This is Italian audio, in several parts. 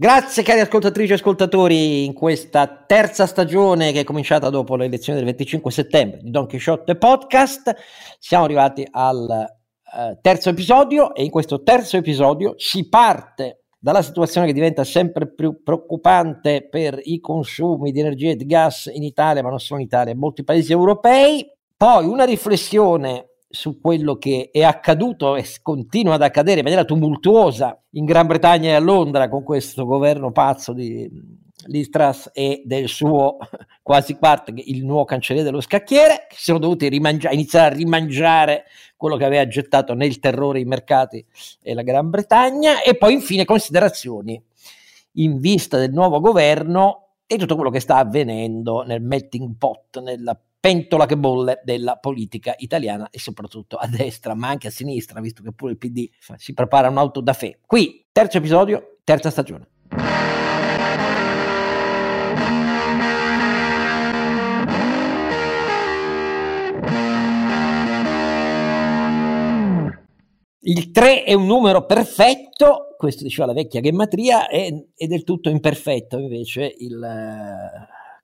Grazie cari ascoltatrici e ascoltatori in questa terza stagione che è cominciata dopo le elezioni del 25 settembre di Don Quixote Podcast. Siamo arrivati al eh, terzo episodio e in questo terzo episodio si parte dalla situazione che diventa sempre più preoccupante per i consumi di energia e di gas in Italia, ma non solo in Italia, in molti paesi europei. Poi una riflessione su quello che è accaduto e continua ad accadere in maniera tumultuosa in Gran Bretagna e a Londra con questo governo pazzo di Listras e del suo quasi quarto, il nuovo cancelliere dello scacchiere, che si sono dovuti rimangiare, iniziare a rimangiare quello che aveva gettato nel terrore i mercati e la Gran Bretagna, e poi infine considerazioni in vista del nuovo governo e tutto quello che sta avvenendo nel melting pot, nella pentola che bolle della politica italiana e soprattutto a destra, ma anche a sinistra, visto che pure il PD si prepara un'auto da fe. Qui, terzo episodio, terza stagione. Il 3 è un numero perfetto, questo diceva la vecchia gemmatria, è, è del tutto imperfetto invece il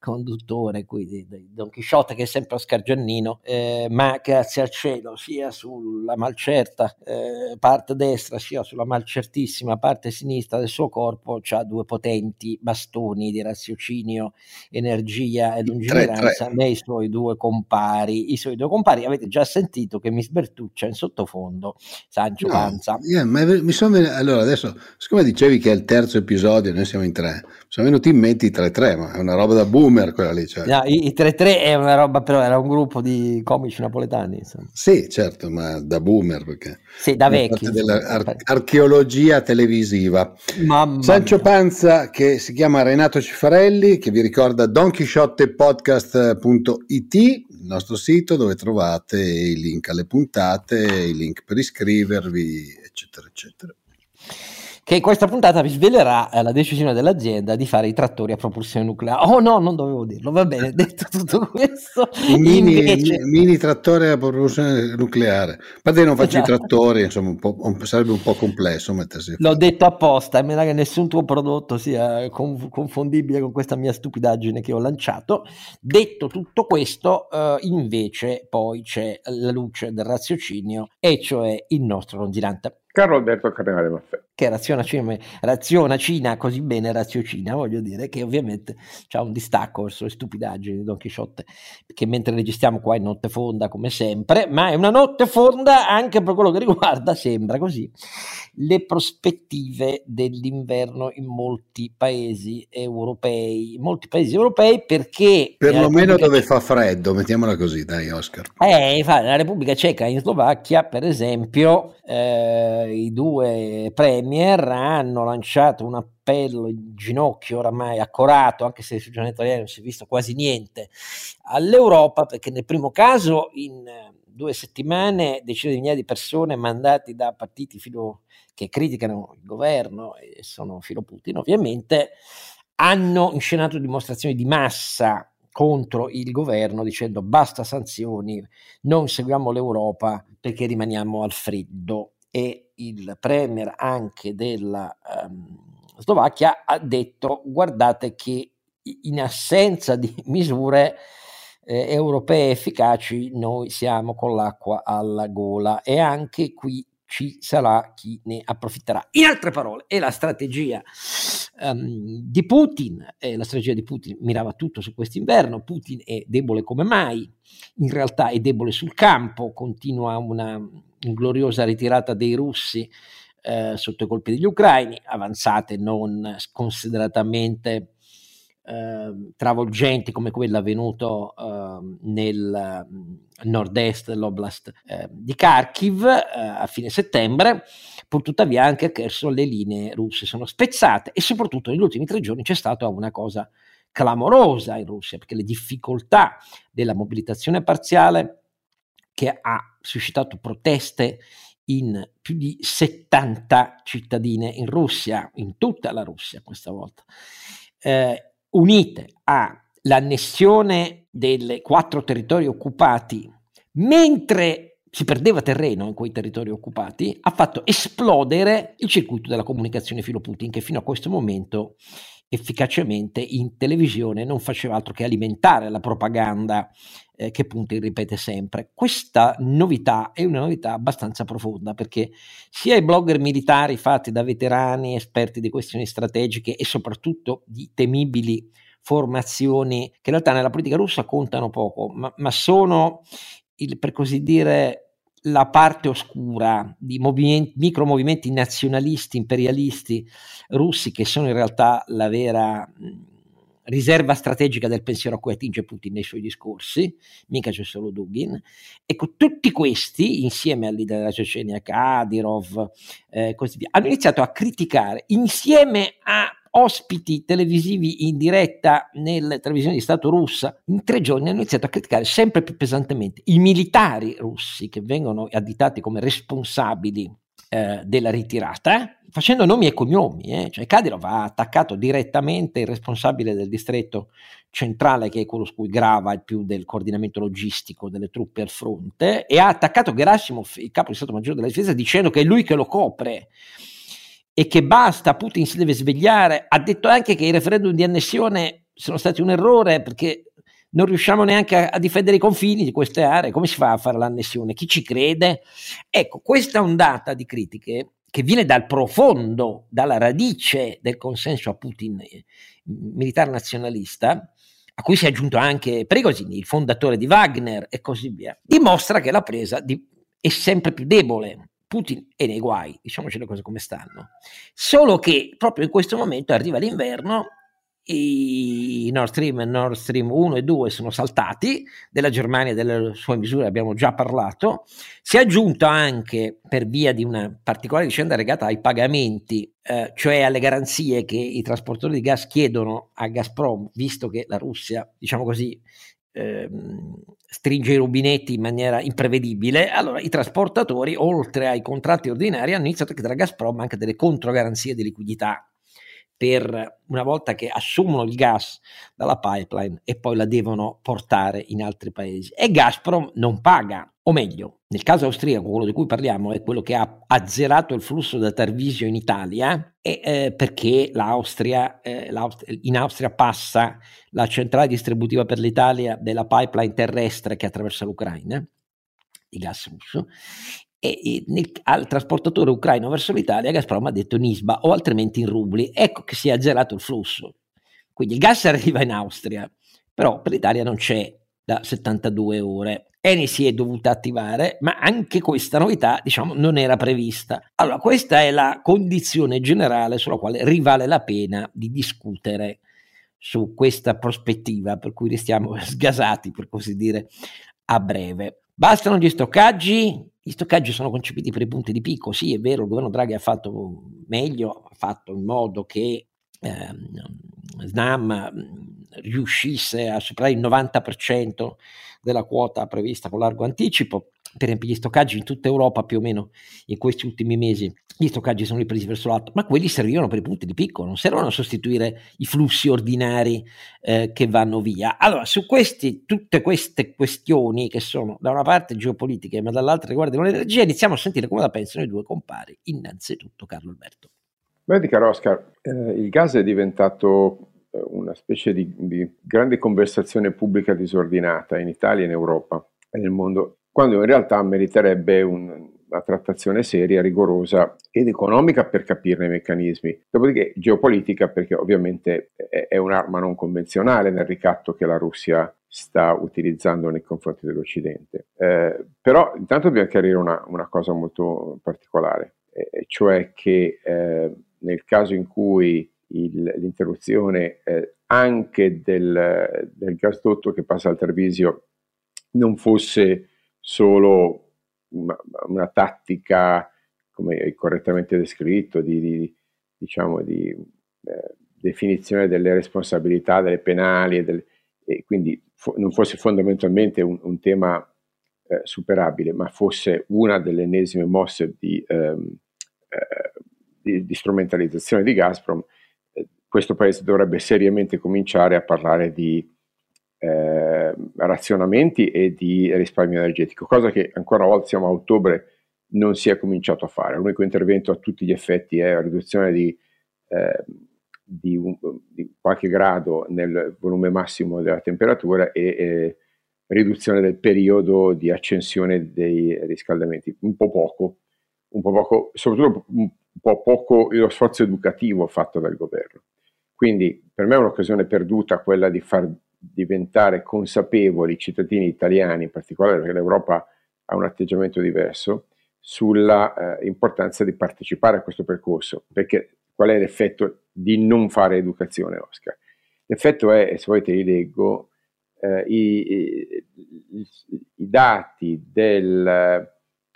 conduttore qui di, di, Don Chisciotte che è sempre Oscar Giannino, eh, ma grazie al cielo sia sulla malcerta eh, parte destra sia sulla malcertissima parte sinistra del suo corpo ha due potenti bastoni di raziocinio, energia e lungimiranza nei suoi due compari. I suoi due compari avete già sentito che mi sbertuccia in sottofondo Sancio no, Panza. Yeah, ma mi sono allora adesso, siccome dicevi che è il terzo episodio, noi siamo in tre, mi sono venuti in mente i 3-3, ma è una roba da boom boomer quella lì. Cioè. No, i, i 3-3 è una roba, però era un gruppo di comici napoletani. Insomma. Sì, certo, ma da boomer perché... Sì, da vecchi. Dell'archeologia televisiva. Mamma Sancio mia. Panza che si chiama Renato Cifarelli, che vi ricorda donchisciottepodcast.it, il nostro sito dove trovate i link alle puntate, i link per iscrivervi, eccetera, eccetera che in questa puntata vi svelerà eh, la decisione dell'azienda di fare i trattori a propulsione nucleare. Oh no, non dovevo dirlo, va bene, detto tutto questo. mini, invece... mini trattore a propulsione nucleare. Ma te non faccio esatto. i trattori, insomma, un sarebbe un po' complesso mettersi. L'ho detto apposta, in maniera che nessun tuo prodotto sia conf- confondibile con questa mia stupidaggine che ho lanciato. Detto tutto questo, eh, invece poi c'è la luce del raziocinio, e cioè il nostro ronzinante. Carlo Alberto Carnevale Maffè. Che raziona, cina, raziona Cina così bene raziocina, voglio dire, che ovviamente c'è un distacco verso le stupidaggini di Don Chisciotte, che mentre registriamo qua è notte fonda come sempre, ma è una notte fonda anche per quello che riguarda, sembra così, le prospettive dell'inverno in molti paesi europei, in molti paesi europei perché... Perlomeno dove Ceca... fa freddo, mettiamola così, dai Oscar. Eh, la Repubblica Ceca in Slovacchia, per esempio, eh, i due premier hanno lanciato un appello in ginocchio oramai accorato, anche se sul giornale italiano non si è visto quasi niente, all'Europa, perché nel primo caso in due settimane decine di migliaia di persone mandati da partiti filo, che criticano il governo e sono filo Putin ovviamente, hanno inscenato dimostrazioni di massa contro il governo dicendo basta sanzioni, non seguiamo l'Europa perché rimaniamo al freddo e il premier anche della um, Slovacchia ha detto guardate che in assenza di misure eh, europee efficaci noi siamo con l'acqua alla gola e anche qui ci sarà chi ne approfitterà. In altre parole, è la strategia um, di Putin, eh, la strategia di Putin mirava tutto su quest'inverno, Putin è debole come mai, in realtà è debole sul campo, continua una gloriosa ritirata dei russi eh, sotto i colpi degli ucraini, avanzate non consideratamente eh, travolgenti come quella avvenuto eh, nel nord-est dell'oblast eh, di Kharkiv eh, a fine settembre, pur tuttavia anche a Kherson le linee russe sono spezzate e soprattutto negli ultimi tre giorni c'è stata una cosa clamorosa in Russia perché le difficoltà della mobilitazione parziale che ha suscitato proteste in più di 70 cittadine in Russia, in tutta la Russia questa volta, eh, unite all'annessione dei quattro territori occupati, mentre si perdeva terreno in quei territori occupati, ha fatto esplodere il circuito della comunicazione filo Putin che fino a questo momento efficacemente in televisione non faceva altro che alimentare la propaganda eh, che Putin ripete sempre. Questa novità è una novità abbastanza profonda perché sia i blogger militari fatti da veterani, esperti di questioni strategiche e soprattutto di temibili formazioni che in realtà nella politica russa contano poco, ma, ma sono il, per così dire la parte oscura di movimenti, micromovimenti nazionalisti, imperialisti russi che sono in realtà la vera riserva strategica del pensiero a cui attinge Putin nei suoi discorsi, mica c'è solo Dugin. Ecco, tutti questi, insieme al leader della Cecenia, Kadyrov, eh, così via, hanno iniziato a criticare insieme a ospiti televisivi in diretta nelle televisioni di Stato russa, in tre giorni hanno iniziato a criticare sempre più pesantemente i militari russi che vengono additati come responsabili eh, della ritirata, facendo nomi e cognomi. Eh. Cioè Kadyrov ha attaccato direttamente il responsabile del distretto centrale, che è quello su cui grava il più del coordinamento logistico delle truppe al fronte, e ha attaccato Gerasimov, il capo di Stato Maggiore della Difesa, dicendo che è lui che lo copre e che basta, Putin si deve svegliare. Ha detto anche che i referendum di annessione sono stati un errore perché non riusciamo neanche a, a, difendere i confini di queste aree. Come si fa a fare l'annessione? Chi ci crede? Ecco, questa ondata di critiche che viene dal profondo, dalla radice del consenso a Putin eh, militare nazionalista, a cui si è aggiunto anche Prigozhin, il fondatore di Wagner e così via, dimostra che la presa di, è sempre più debole Putin è nei guai, diciamoci le cose come stanno. Solo che proprio in questo momento arriva l'inverno i Nord Stream e Nord Stream 1 e 2 sono saltati, della Germania e delle sue misure abbiamo già parlato, si è aggiunto anche per via di una particolare vicenda legata ai pagamenti, eh, cioè alle garanzie che i trasportatori di gas chiedono a Gazprom, visto che la Russia, diciamo così, ehm, stringe i rubinetti in maniera imprevedibile, allora i trasportatori, oltre ai contratti ordinari, hanno iniziato a chiedere a Gazprom anche delle controgaranzie di liquidità per una volta che assumono il gas dalla pipeline e poi la devono portare in altri paesi. E Gazprom non paga, o meglio, nel caso austriaco, quello di cui parliamo è quello che ha azzerato il flusso da Tarvisio in Italia, e, eh, perché l'Austria, eh, in Austria passa la centrale distributiva per l'Italia della pipeline terrestre che attraversa l'Ucraina di gas russo e, nel, al trasportatore ucraino verso l'Italia Gazprom ha detto in ISBA o altrimenti in rubli. Ecco che si è azzerato il flusso. Quindi il gas arriva in Austria, però per l'Italia non c'è da 72 ore. Eni si è dovuta attivare, ma anche questa novità, diciamo, non era prevista. Allora, questa è la condizione generale sulla quale rivale la pena di discutere su questa prospettiva, per cui restiamo sgasati, per così dire, a breve. Bastano gli stoccaggi? Gli stoccaggi sono concepiti per i punti di picco, sì è vero, il governo Draghi ha fatto meglio, ha fatto in modo che ehm, SNAM riuscisse a superare il 90% della quota prevista con largo anticipo, per esempio gli stoccaggi in tutta Europa più o meno in questi ultimi mesi gli stoccaggi sono ripresi verso l'alto, ma quelli servivano per i punti di picco, non servono a sostituire i flussi ordinari eh, che vanno via. Allora, su questi, tutte queste questioni che sono da una parte geopolitiche, ma dall'altra riguardano l'energia, iniziamo a sentire come la pensano i due compari. Innanzitutto Carlo Alberto. Vedi caro Oscar, eh, il gas è diventato una specie di, di grande conversazione pubblica disordinata in Italia in Europa e nel mondo quando in realtà meriterebbe un, una trattazione seria, rigorosa ed economica per capirne i meccanismi. Dopodiché geopolitica perché ovviamente è, è un'arma non convenzionale nel ricatto che la Russia sta utilizzando nei confronti dell'Occidente. Eh, però intanto dobbiamo chiarire una, una cosa molto particolare, eh, cioè che eh, nel caso in cui il, l'interruzione eh, anche del, del gasdotto che passa al Trevisio non fosse solo una, una tattica, come correttamente descritto, di, di diciamo, di eh, definizione delle responsabilità, delle penali, e, del, e quindi fo- non fosse fondamentalmente un, un tema eh, superabile, ma fosse una delle ennesime mosse di, ehm, eh, di, di strumentalizzazione di Gazprom, questo paese dovrebbe seriamente cominciare a parlare di eh, razionamenti e di risparmio energetico, cosa che ancora una volta siamo a ottobre non si è cominciato a fare. L'unico intervento a tutti gli effetti è la riduzione di, eh, di, un, di qualche grado nel volume massimo della temperatura e eh, riduzione del periodo di accensione dei riscaldamenti, un po' poco, un po' poco, soprattutto un po' poco lo sforzo educativo fatto dal governo. Quindi per me è un'occasione perduta quella di far diventare consapevoli i cittadini italiani, in particolare perché l'Europa ha un atteggiamento diverso, sulla eh, importanza di partecipare a questo percorso, perché qual è l'effetto di non fare educazione, Oscar? L'effetto è, se volete li leggo, eh, i, i, i, dati del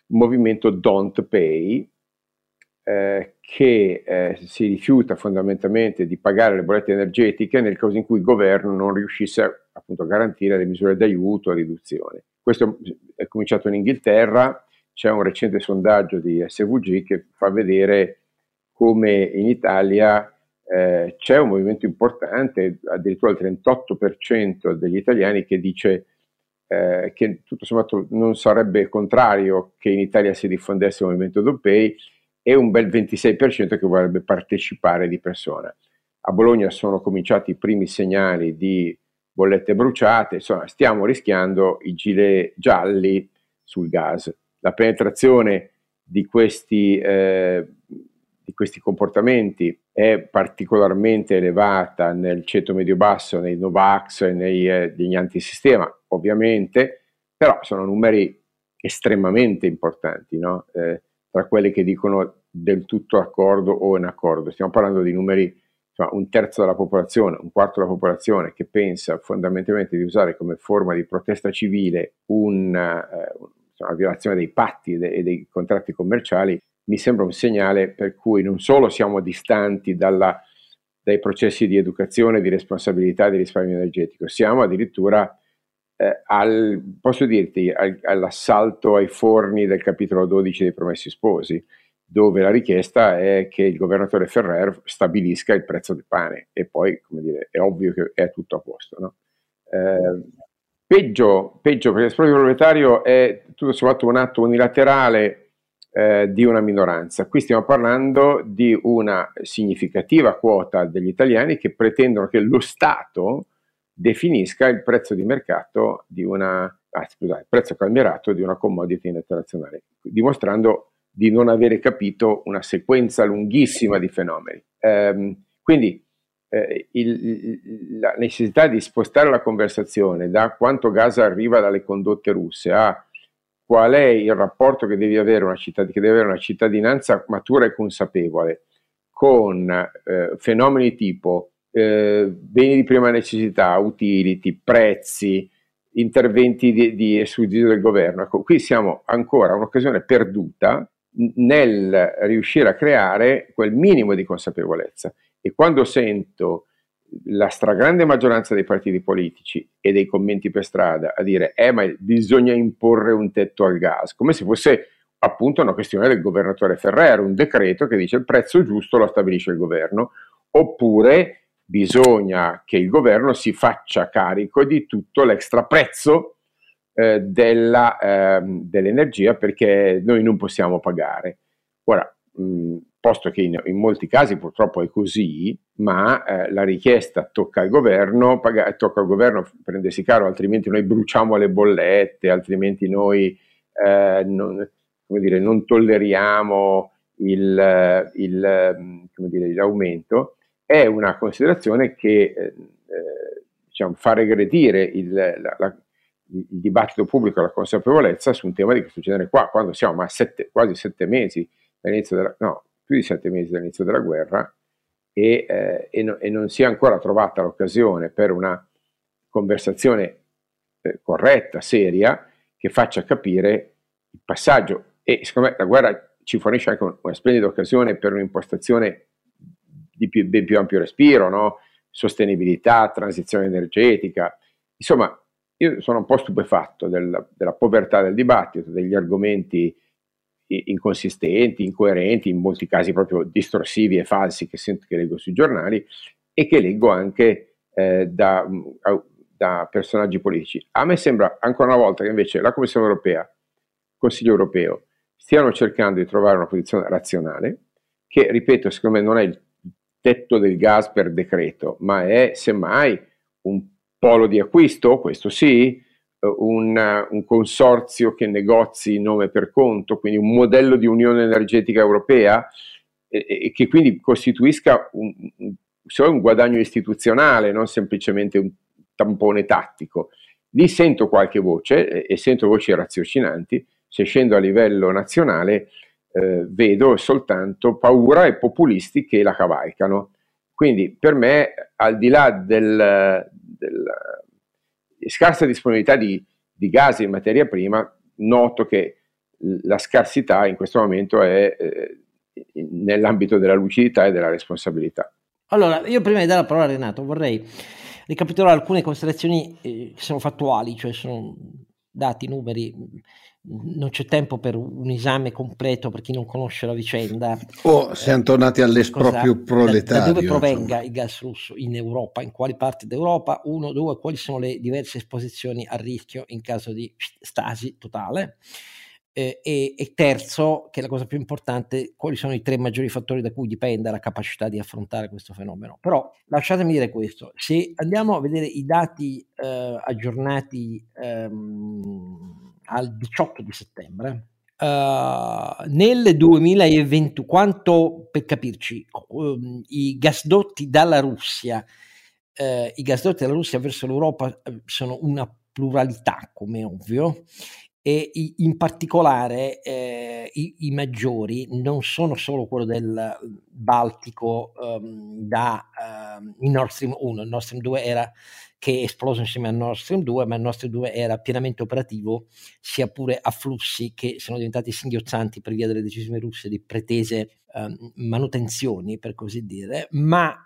movimento Don't Pay, eh, che eh, si rifiuta fondamentalmente di pagare le bollette energetiche nel caso in cui il governo non riuscisse appunto a garantire le misure d'aiuto a riduzione. Questo è cominciato in Inghilterra, c'è un recente sondaggio di SVG che fa vedere come in Italia eh, c'è un movimento importante, addirittura il 38% degli italiani che dice eh, che tutto sommato non sarebbe contrario che in Italia si diffondesse il movimento DoPay e un bel 26% che vorrebbe partecipare di persona. A Bologna sono cominciati i primi segnali di bollette bruciate, insomma stiamo rischiando i gilet gialli sul gas la penetrazione di questi, eh, di questi comportamenti è particolarmente elevata nel ceto medio-basso, nei Novax e nei, eh, negli antisistema, ovviamente, però sono numeri estremamente importanti, no? eh, tra quelli che dicono del tutto accordo o in accordo. Stiamo parlando di numeri, insomma, un terzo della popolazione, un quarto della popolazione che pensa fondamentalmente di usare come forma di protesta civile un, uh, la violazione dei patti e dei, dei contratti commerciali, mi sembra un segnale per cui non solo siamo distanti dalla, dai processi di educazione, di responsabilità di risparmio energetico, siamo addirittura eh, al, posso dirti, al, all'assalto ai forni del capitolo 12 dei Promessi Sposi, dove la richiesta è che il governatore Ferrer stabilisca il prezzo del pane e poi, come dire, è ovvio che è tutto a posto. No? Eh, Peggio, peggio perché l'esproprio proprietario è tutto sommato un atto unilaterale eh, di una minoranza. Qui stiamo parlando di una significativa quota degli italiani che pretendono che lo Stato definisca il prezzo di mercato di una, ah, scusate, il prezzo calmierato di una commodity internazionale, dimostrando di non avere capito una sequenza lunghissima di fenomeni. Eh, quindi eh, il, la necessità di spostare la conversazione da quanto gas arriva dalle condotte russe a qual è il rapporto che, avere cittad- che deve avere una cittadinanza matura e consapevole con eh, fenomeni tipo eh, beni di prima necessità, utility, prezzi, interventi di, di sussidio del governo. Ecco, qui siamo ancora un'occasione perduta nel riuscire a creare quel minimo di consapevolezza. E quando sento la stragrande maggioranza dei partiti politici e dei commenti per strada a dire eh ma bisogna imporre un tetto al gas, come se fosse appunto una questione del governatore Ferrer, un decreto che dice il prezzo giusto lo stabilisce il governo, oppure bisogna che il governo si faccia carico di tutto l'extra prezzo eh, della, eh, dell'energia perché noi non possiamo pagare. Ora, mh, posto che in, in, molti casi purtroppo è così, ma eh, la richiesta tocca al governo, paga, tocca al governo prendersi caro, altrimenti noi bruciamo le bollette, altrimenti noi eh, non, dire, non, tolleriamo il, il, dire, l'aumento, è una considerazione che eh, diciamo, fa regredire il, la, la, il dibattito pubblico e la consapevolezza su un tema di questo genere qua, quando siamo a sette, quasi sette mesi dall'inizio della, no, più di sette mesi dall'inizio della guerra e, eh, e, no, e non si è ancora trovata l'occasione per una conversazione eh, corretta, seria, che faccia capire il passaggio. E secondo me la guerra ci fornisce anche una splendida occasione per un'impostazione di più, ben più ampio respiro, no? sostenibilità, transizione energetica. Insomma, io sono un po' stupefatto del, della povertà del dibattito, degli argomenti inconsistenti, incoerenti, in molti casi proprio distorsivi e falsi che, sento, che leggo sui giornali e che leggo anche eh, da, da personaggi politici. A me sembra ancora una volta che invece la Commissione europea, il Consiglio europeo, stiano cercando di trovare una posizione razionale, che ripeto, secondo me non è il tetto del gas per decreto, ma è semmai un polo di acquisto, questo sì, un, un, consorzio che negozi nome per conto, quindi un modello di unione energetica europea e, e che quindi costituisca un, un, un, guadagno istituzionale, non semplicemente un tampone tattico. Lì sento qualche voce e, e sento voci raziocinanti, se scendo a livello nazionale eh, vedo soltanto paura e populisti che la cavalcano. Quindi per me, al di là del, del scarsa disponibilità di, di gas in materia prima, noto che la scarsità in questo momento è eh, nell'ambito della lucidità e della responsabilità. Allora, io prima di dare la parola a Renato vorrei ricapitolare alcune considerazioni eh, che sono fattuali, cioè sono dati, numeri, non c'è tempo per un esame completo per chi non conosce la vicenda. Oh, siamo tornati all'esproprio proletario. Da, da dove provenga insomma. il gas russo in Europa, in quali parti d'Europa? Uno, due, quali sono le diverse esposizioni a rischio in caso di stasi totale? Eh, e, e, terzo, che è la cosa più importante, quali sono i tre maggiori fattori da cui dipende la capacità di affrontare questo fenomeno. Però lasciatemi dire questo, se andiamo a vedere i dati eh, aggiornati ehm, al 18 di settembre. Uh, nel 2020, quanto per capirci, um, i gasdotti dalla Russia, uh, i gasdotti dalla Russia verso l'Europa uh, sono una pluralità, come ovvio, e in particolare eh, i, i, maggiori non sono solo quello del Baltico um, da um, il Nord Stream 1, il Nord Stream 2 era che è esploso insieme al Nord Stream 2, ma il Nord Stream 2 era pienamente operativo, sia pure a flussi che sono diventati singhiozzanti per via delle decisioni russe di pretese um, manutenzioni, per così dire, ma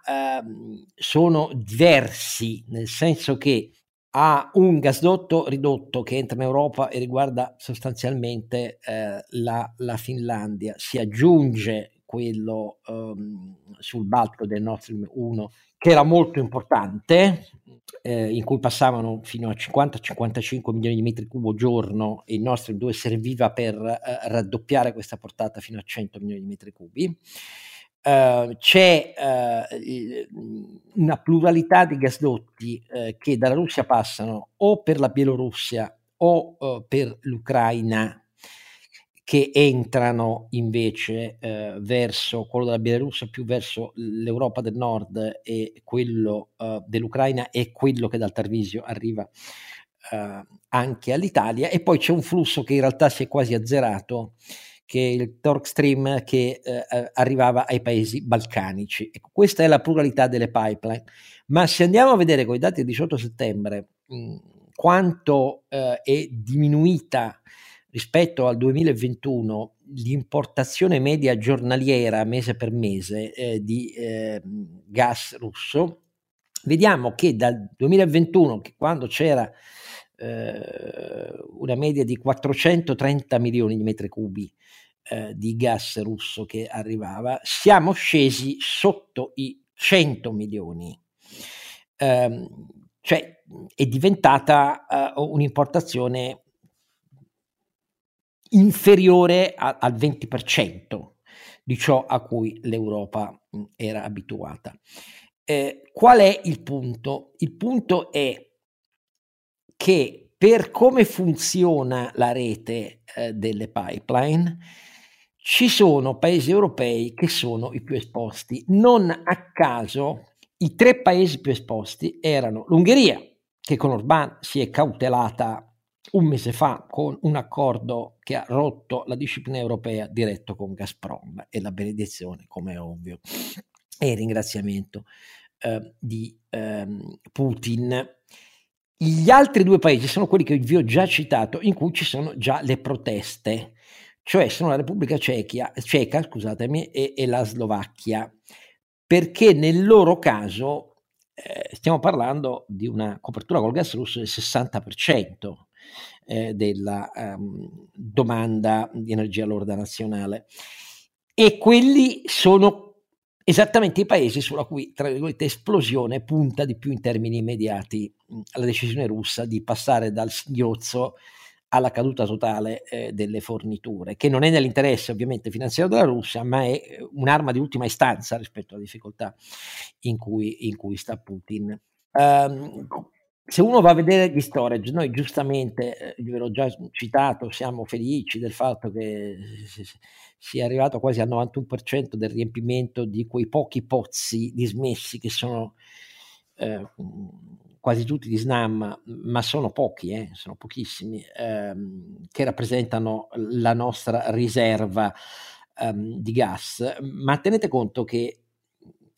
sono diversi, nel senso che ha un gasdotto ridotto che entra in Europa e riguarda sostanzialmente eh, la, la, Finlandia. Si aggiunge quello um, sul Baltico del Nord Stream 1 che era molto importante, eh, in cui passavano fino a 50-55 milioni di metri cubo giorno e il Nord Stream 2 serviva per eh, raddoppiare questa portata fino a 100 milioni di metri cubi. Uh, c'è uh, una pluralità di gasdotti uh, che dalla Russia passano o per la Bielorussia o per l'Ucraina che entrano invece eh, verso quello della Bielorussia più verso l'Europa del Nord e quello eh, dell'Ucraina e quello che dal Tarvisio arriva eh, anche all'Italia. E poi c'è un flusso che in realtà si è quasi azzerato che il Torque Stream che eh, eh, arrivava ai paesi balcanici. Ecco, questa è la pluralità delle pipeline. Ma se andiamo a vedere con i dati del 18 settembre mh, quanto eh, è diminuita rispetto al 2021 l'importazione media giornaliera mese per mese eh, di eh, gas russo, vediamo che dal 2021, che quando c'era eh, una media di 430 milioni di metri cubi eh, di gas russo che arrivava, siamo scesi sotto i 100 milioni. Ehm, cioè è diventata uh, un'importazione inferiore a, al 20% di ciò a cui l'Europa era abituata. Eh, qual è il punto? Il punto è che per come funziona la rete eh, delle pipeline, ci sono paesi europei che sono i più esposti. Non a caso i tre paesi più esposti erano l'Ungheria, che con Orbán si è cautelata un mese fa con un accordo che ha rotto la disciplina europea diretto con Gazprom e la benedizione, come è ovvio, e il ringraziamento eh, di eh, Putin. Gli altri due paesi sono quelli che vi ho già citato, in cui ci sono già le proteste, cioè sono la Repubblica Ceca, Ceca scusatemi, e, e, la Slovacchia, perché nel loro caso eh, stiamo parlando di una copertura col gas russo del 60%, eh, della um, domanda di energia lorda nazionale. E quelli sono esattamente i paesi sulla cui, tra virgolette, esplosione punta di più in termini immediati la decisione russa di passare dal singhiozzo alla caduta totale eh, delle forniture, che non è nell'interesse ovviamente finanziario della Russia, ma è eh, un'arma di ultima istanza rispetto alle difficoltà in cui, in cui sta Putin. Um, se uno va a vedere gli storage, noi giustamente, eh, ve l'ho già citato, siamo felici del fatto che sia arrivato quasi al 91% del riempimento di quei pochi pozzi dismessi che sono eh, quasi tutti di SNAM, ma sono pochi, eh, sono pochissimi, ehm, che rappresentano la nostra riserva ehm, di gas. Ma tenete conto che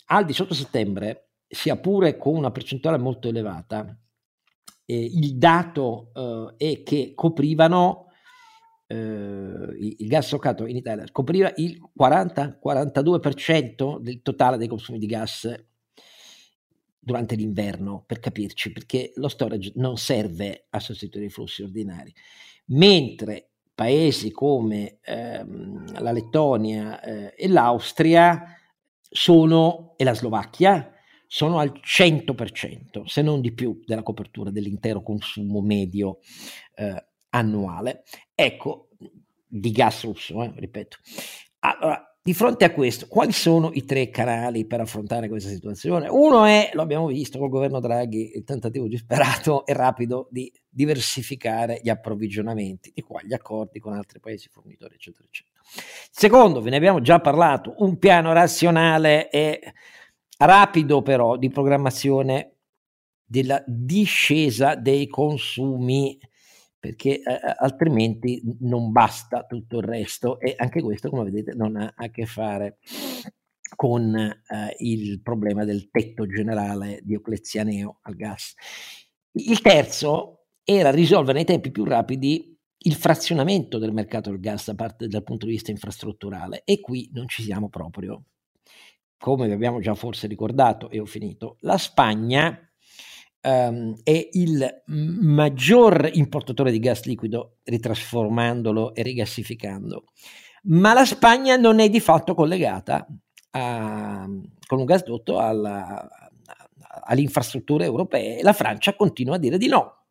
al 18 settembre, sia pure con una percentuale molto elevata, eh, il dato eh, è che coprivano eh, il, gas stoccato in Italia copriva il 40-42% del totale dei consumi di gas durante l'inverno, per capirci, perché lo storage non serve a sostituire i flussi ordinari, mentre paesi come ehm, la Lettonia eh, e l'Austria sono, e la Slovacchia sono al 100%, se non di più, della copertura dell'intero consumo medio eh, annuale. Ecco, di gas russo, eh, ripeto. Allora, di fronte a questo, quali sono i tre canali per affrontare questa situazione? Uno è, lo abbiamo visto col governo Draghi, il tentativo disperato e rapido di diversificare gli approvvigionamenti, di qua gli accordi con altri paesi fornitori, eccetera, eccetera. Secondo, ve ne abbiamo già parlato, un piano razionale e rapido però di programmazione della discesa dei consumi perché eh, altrimenti non basta tutto il resto e anche questo come vedete non ha a che fare con eh, il problema del tetto generale dioclezianeo al gas. Il terzo era risolvere nei tempi più rapidi il frazionamento del mercato del gas da parte, dal punto di vista infrastrutturale e qui non ci siamo proprio. Come vi abbiamo già forse ricordato e ho finito, la Spagna um, è il maggior importatore di gas liquido ritrasformandolo e rigassificando, ma la Spagna non è di fatto collegata a, con un gasdotto alla, alle infrastrutture europee la Francia continua a dire di no.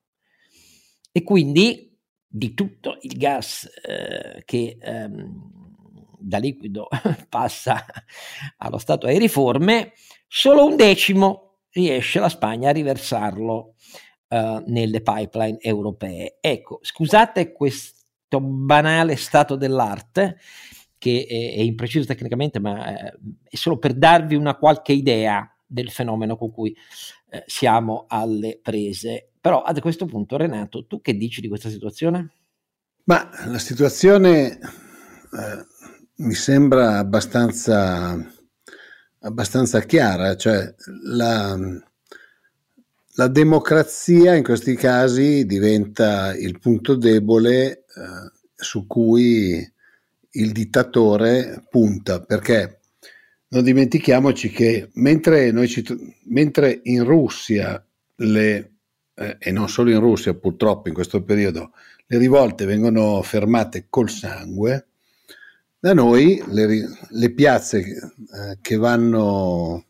E quindi di tutto il gas eh, che ehm, da liquido passa allo stato di riforme, solo un decimo riesce la Spagna a riversarlo uh, nelle pipeline europee. Ecco, scusate questo banale stato dell'arte che è, è impreciso tecnicamente, ma eh, è solo per darvi una qualche idea del fenomeno con cui eh, siamo alle prese. Però a questo punto, Renato, tu che dici di questa situazione? Ma la situazione eh, mi sembra abbastanza abbastanza chiara, cioè la, la democrazia in questi casi diventa il punto debole eh, su cui il dittatore punta, perché non dimentichiamoci che mentre, ci, mentre in Russia, le, eh, e non solo in Russia purtroppo in questo periodo, le rivolte vengono fermate col sangue, da noi le, le piazze eh, che vanno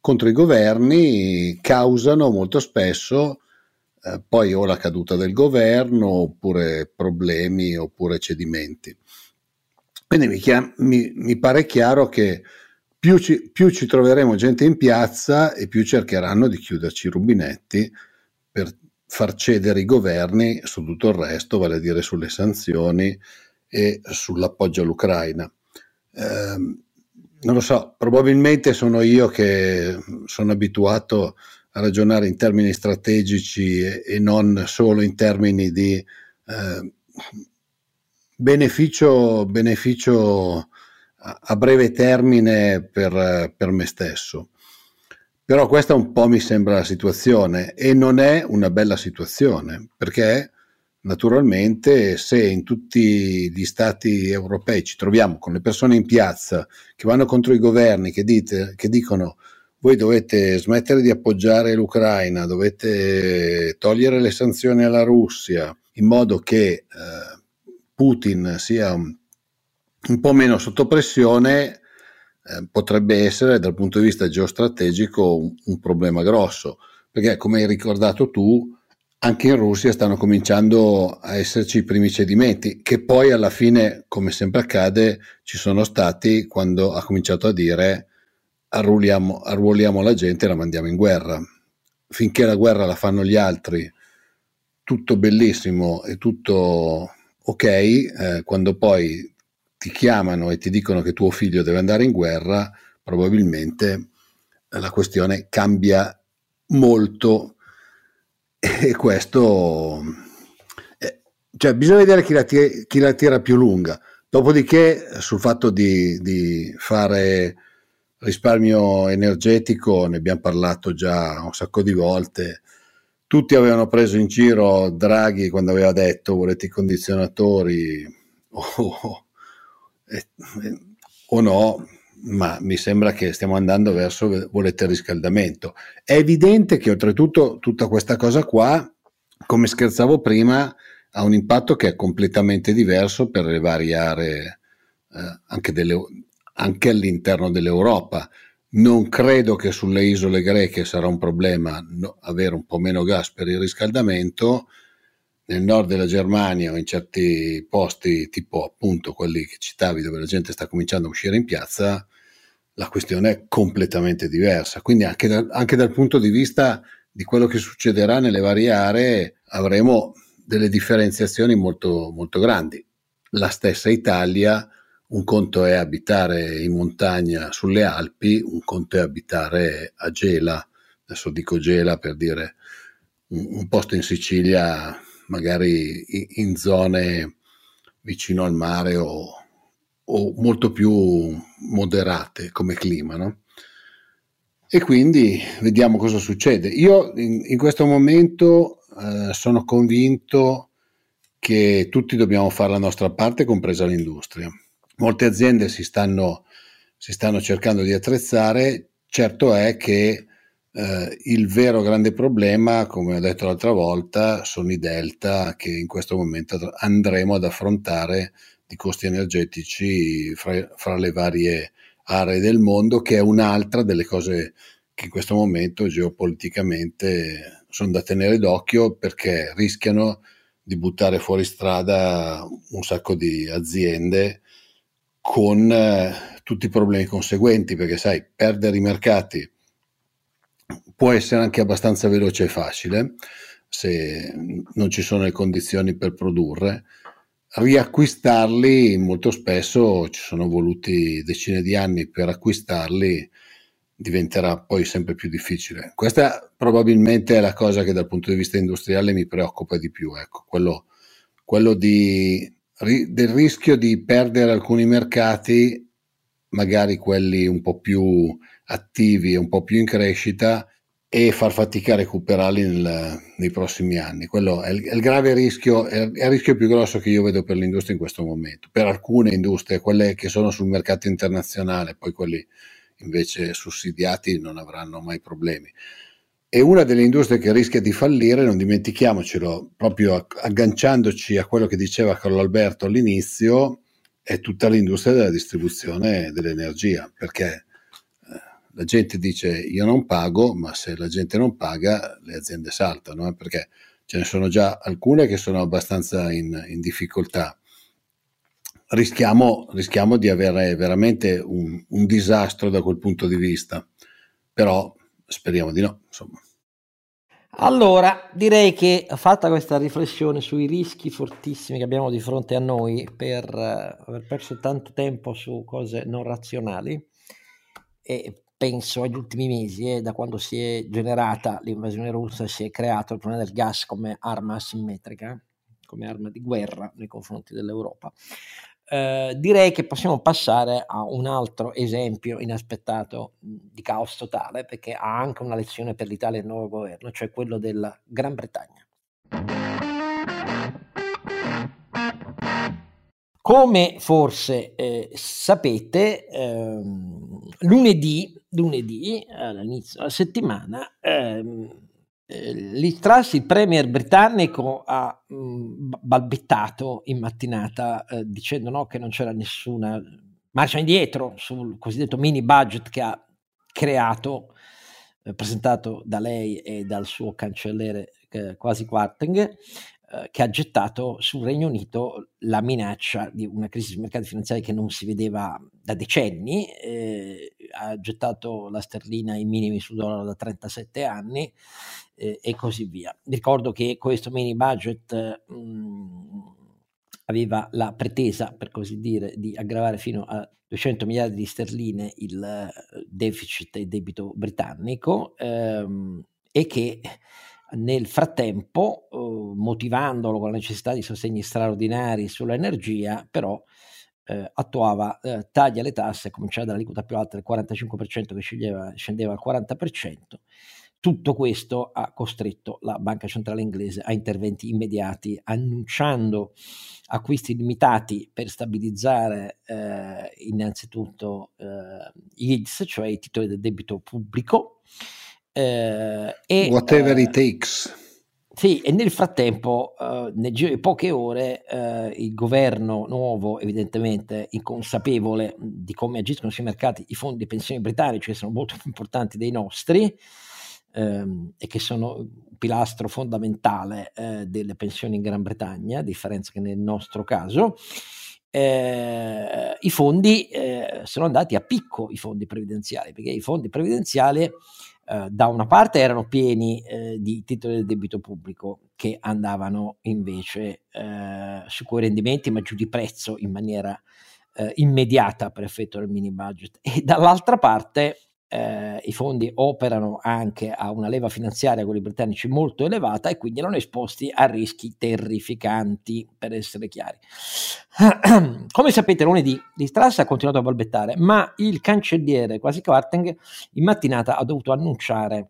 contro i governi causano molto spesso eh, poi o la caduta del governo oppure problemi oppure cedimenti. Quindi mi, chiam- mi, mi pare chiaro che più ci, più ci, troveremo gente in piazza e più cercheranno di chiuderci i rubinetti per far cedere i governi su tutto il resto, vale a dire sulle sanzioni e sull'appoggio all'Ucraina. Eh, non lo so, probabilmente sono io che sono abituato a ragionare in termini strategici e, e non solo in termini di eh, beneficio, beneficio a, a, breve termine per, per me stesso. Però questa un po' mi sembra la situazione e non è una bella situazione perché Naturalmente, se in tutti gli stati europei ci troviamo con le persone in piazza che vanno contro i governi, che, dite, che dicono voi dovete smettere di appoggiare l'Ucraina, dovete togliere le sanzioni alla Russia in modo che eh, Putin sia un, po' meno sotto pressione, eh, potrebbe essere dal punto di vista geostrategico un, un problema grosso, perché come hai ricordato tu, anche in Russia stanno cominciando a esserci i primi cedimenti, che poi alla fine, come sempre accade, ci sono stati quando ha cominciato a dire arruoliamo, arruoliamo la gente e la mandiamo in guerra. Finché la guerra la fanno gli altri, tutto bellissimo e tutto ok, eh, quando poi ti chiamano e ti dicono che tuo figlio deve andare in guerra, probabilmente la questione cambia molto e questo eh, cioè bisogna vedere chi la, tira, chi la, tira, più lunga. Dopodiché sul fatto di, di, fare risparmio energetico ne abbiamo parlato già un sacco di volte. Tutti avevano preso in giro Draghi quando aveva detto volete i condizionatori? O, eh, o no ma mi sembra che stiamo andando verso volete il riscaldamento. È evidente che oltretutto tutta questa cosa qua, come scherzavo prima, ha un impatto che è completamente diverso per le varie aree eh, anche, delle, anche all'interno dell'Europa. Non credo che sulle isole greche sarà un problema no, avere un po' meno gas per il riscaldamento. Nel nord della Germania o in certi posti, tipo appunto quelli che citavi, dove la gente sta cominciando a uscire in piazza, la questione è completamente diversa. Quindi anche, da, anche dal punto di vista di quello che succederà nelle varie aree avremo delle differenziazioni molto, molto grandi. La stessa Italia, un conto è abitare in montagna sulle Alpi, un conto è abitare a Gela, adesso dico Gela per dire un, un posto in Sicilia, magari in, in zone vicino al mare o, o molto più moderate come clima, no? E quindi vediamo cosa succede. Io in, in questo momento eh, sono convinto che tutti dobbiamo fare la nostra parte, compresa l'industria. Molte aziende si stanno, si stanno cercando di attrezzare, certo è che eh, il vero grande problema, come ho detto l'altra volta, sono i delta che in questo momento andremo ad affrontare di costi energetici fra, fra le varie aree del mondo, che è un'altra delle cose che in questo momento geopoliticamente sono da tenere d'occhio perché rischiano di buttare fuori strada un sacco di aziende con eh, tutti i problemi conseguenti, perché sai, perdere i mercati può essere anche abbastanza veloce e facile se non ci sono le condizioni per produrre, riacquistarli molto spesso ci sono voluti decine di anni per acquistarli diventerà poi sempre più difficile. Questa probabilmente è la cosa che dal punto di vista industriale mi preoccupa di più, ecco, quello, quello di, del rischio di perdere alcuni mercati, magari quelli un po' più attivi e un po' più in crescita, e far fatica a recuperarli nel, nei prossimi anni. Quello è il, è il grave rischio, è, il rischio più grosso che io vedo per l'industria in questo momento. Per alcune industrie, quelle che sono sul mercato internazionale, poi quelli invece sussidiati non avranno mai problemi. E una delle industrie che rischia di fallire, non dimentichiamocelo, proprio agganciandoci a quello che diceva Carlo Alberto all'inizio, è tutta l'industria della distribuzione dell'energia, perché la gente dice io non pago, ma se la gente non paga le aziende saltano, eh, perché ce ne sono già alcune che sono abbastanza in, in difficoltà. Rischiamo, rischiamo, di avere veramente un, un, disastro da quel punto di vista, però speriamo di no. Insomma. Allora, direi che fatta questa riflessione sui rischi fortissimi che abbiamo di fronte a noi per uh, aver perso tanto tempo su cose non razionali e penso agli ultimi mesi, eh, da quando si è generata l'invasione russa, si è creato il problema del gas come arma asimmetrica, come arma di guerra nei confronti dell'Europa. Eh, direi che possiamo passare a un altro esempio inaspettato di caos totale, perché ha anche una lezione per l'Italia e il nuovo governo, cioè quello della Gran Bretagna. Come forse eh, sapete, ehm, lunedì, lunedì, all'inizio della settimana, ehm, eh, Liz Truss, il premier britannico, ha mh, balbettato in mattinata eh, dicendo no, che non c'era nessuna marcia indietro sul cosiddetto mini budget che ha creato, eh, presentato da lei e dal suo cancelliere eh, quasi Quarting, eh, che ha gettato sul Regno Unito la minaccia di una crisi sui mercati finanziari che non si vedeva da decenni, eh, ha gettato la sterlina ai minimi sul dollaro da 37 anni eh, e così via. Ricordo che questo mini budget mh, mm, aveva la pretesa, per così dire, di aggravare fino a 200 miliardi di sterline il eh, deficit e debito britannico ehm, e che nel frattempo, eh, motivandolo con la necessità di sostegni straordinari sull'energia, però eh, attuava eh, tagli alle tasse, cominciava dall'aliquota più alta del 45% che scendeva, scendeva al 40%. Tutto questo ha costretto la Banca Centrale Inglese a interventi immediati, annunciando acquisti limitati per stabilizzare eh, innanzitutto eh, yields, cioè i titoli del debito pubblico, eh, e, Whatever it eh, takes. Sì, e nel frattempo, uh, nel giro di poche ore, uh, il governo nuovo, evidentemente inconsapevole di come agiscono sui mercati i fondi di pensioni britannici, che sono molto più importanti dei nostri ehm, e che sono un pilastro fondamentale eh, delle pensioni in Gran Bretagna, a differenza che nel nostro caso, eh, i fondi eh, sono andati a picco, i fondi previdenziali, perché i fondi previdenziali eh, da una parte erano pieni eh, di titoli del debito pubblico che andavano invece eh, su quei rendimenti ma giù di prezzo in maniera eh, immediata per effetto del mini budget. E dall'altra parte eh, i fondi operano anche a una leva finanziaria, quelli britannici, molto elevata e quindi erano esposti a rischi terrificanti, per essere chiari. Come sapete, lunedì di Strass ha continuato a balbettare, ma il cancelliere, quasi Quarteng, in mattinata ha dovuto annunciare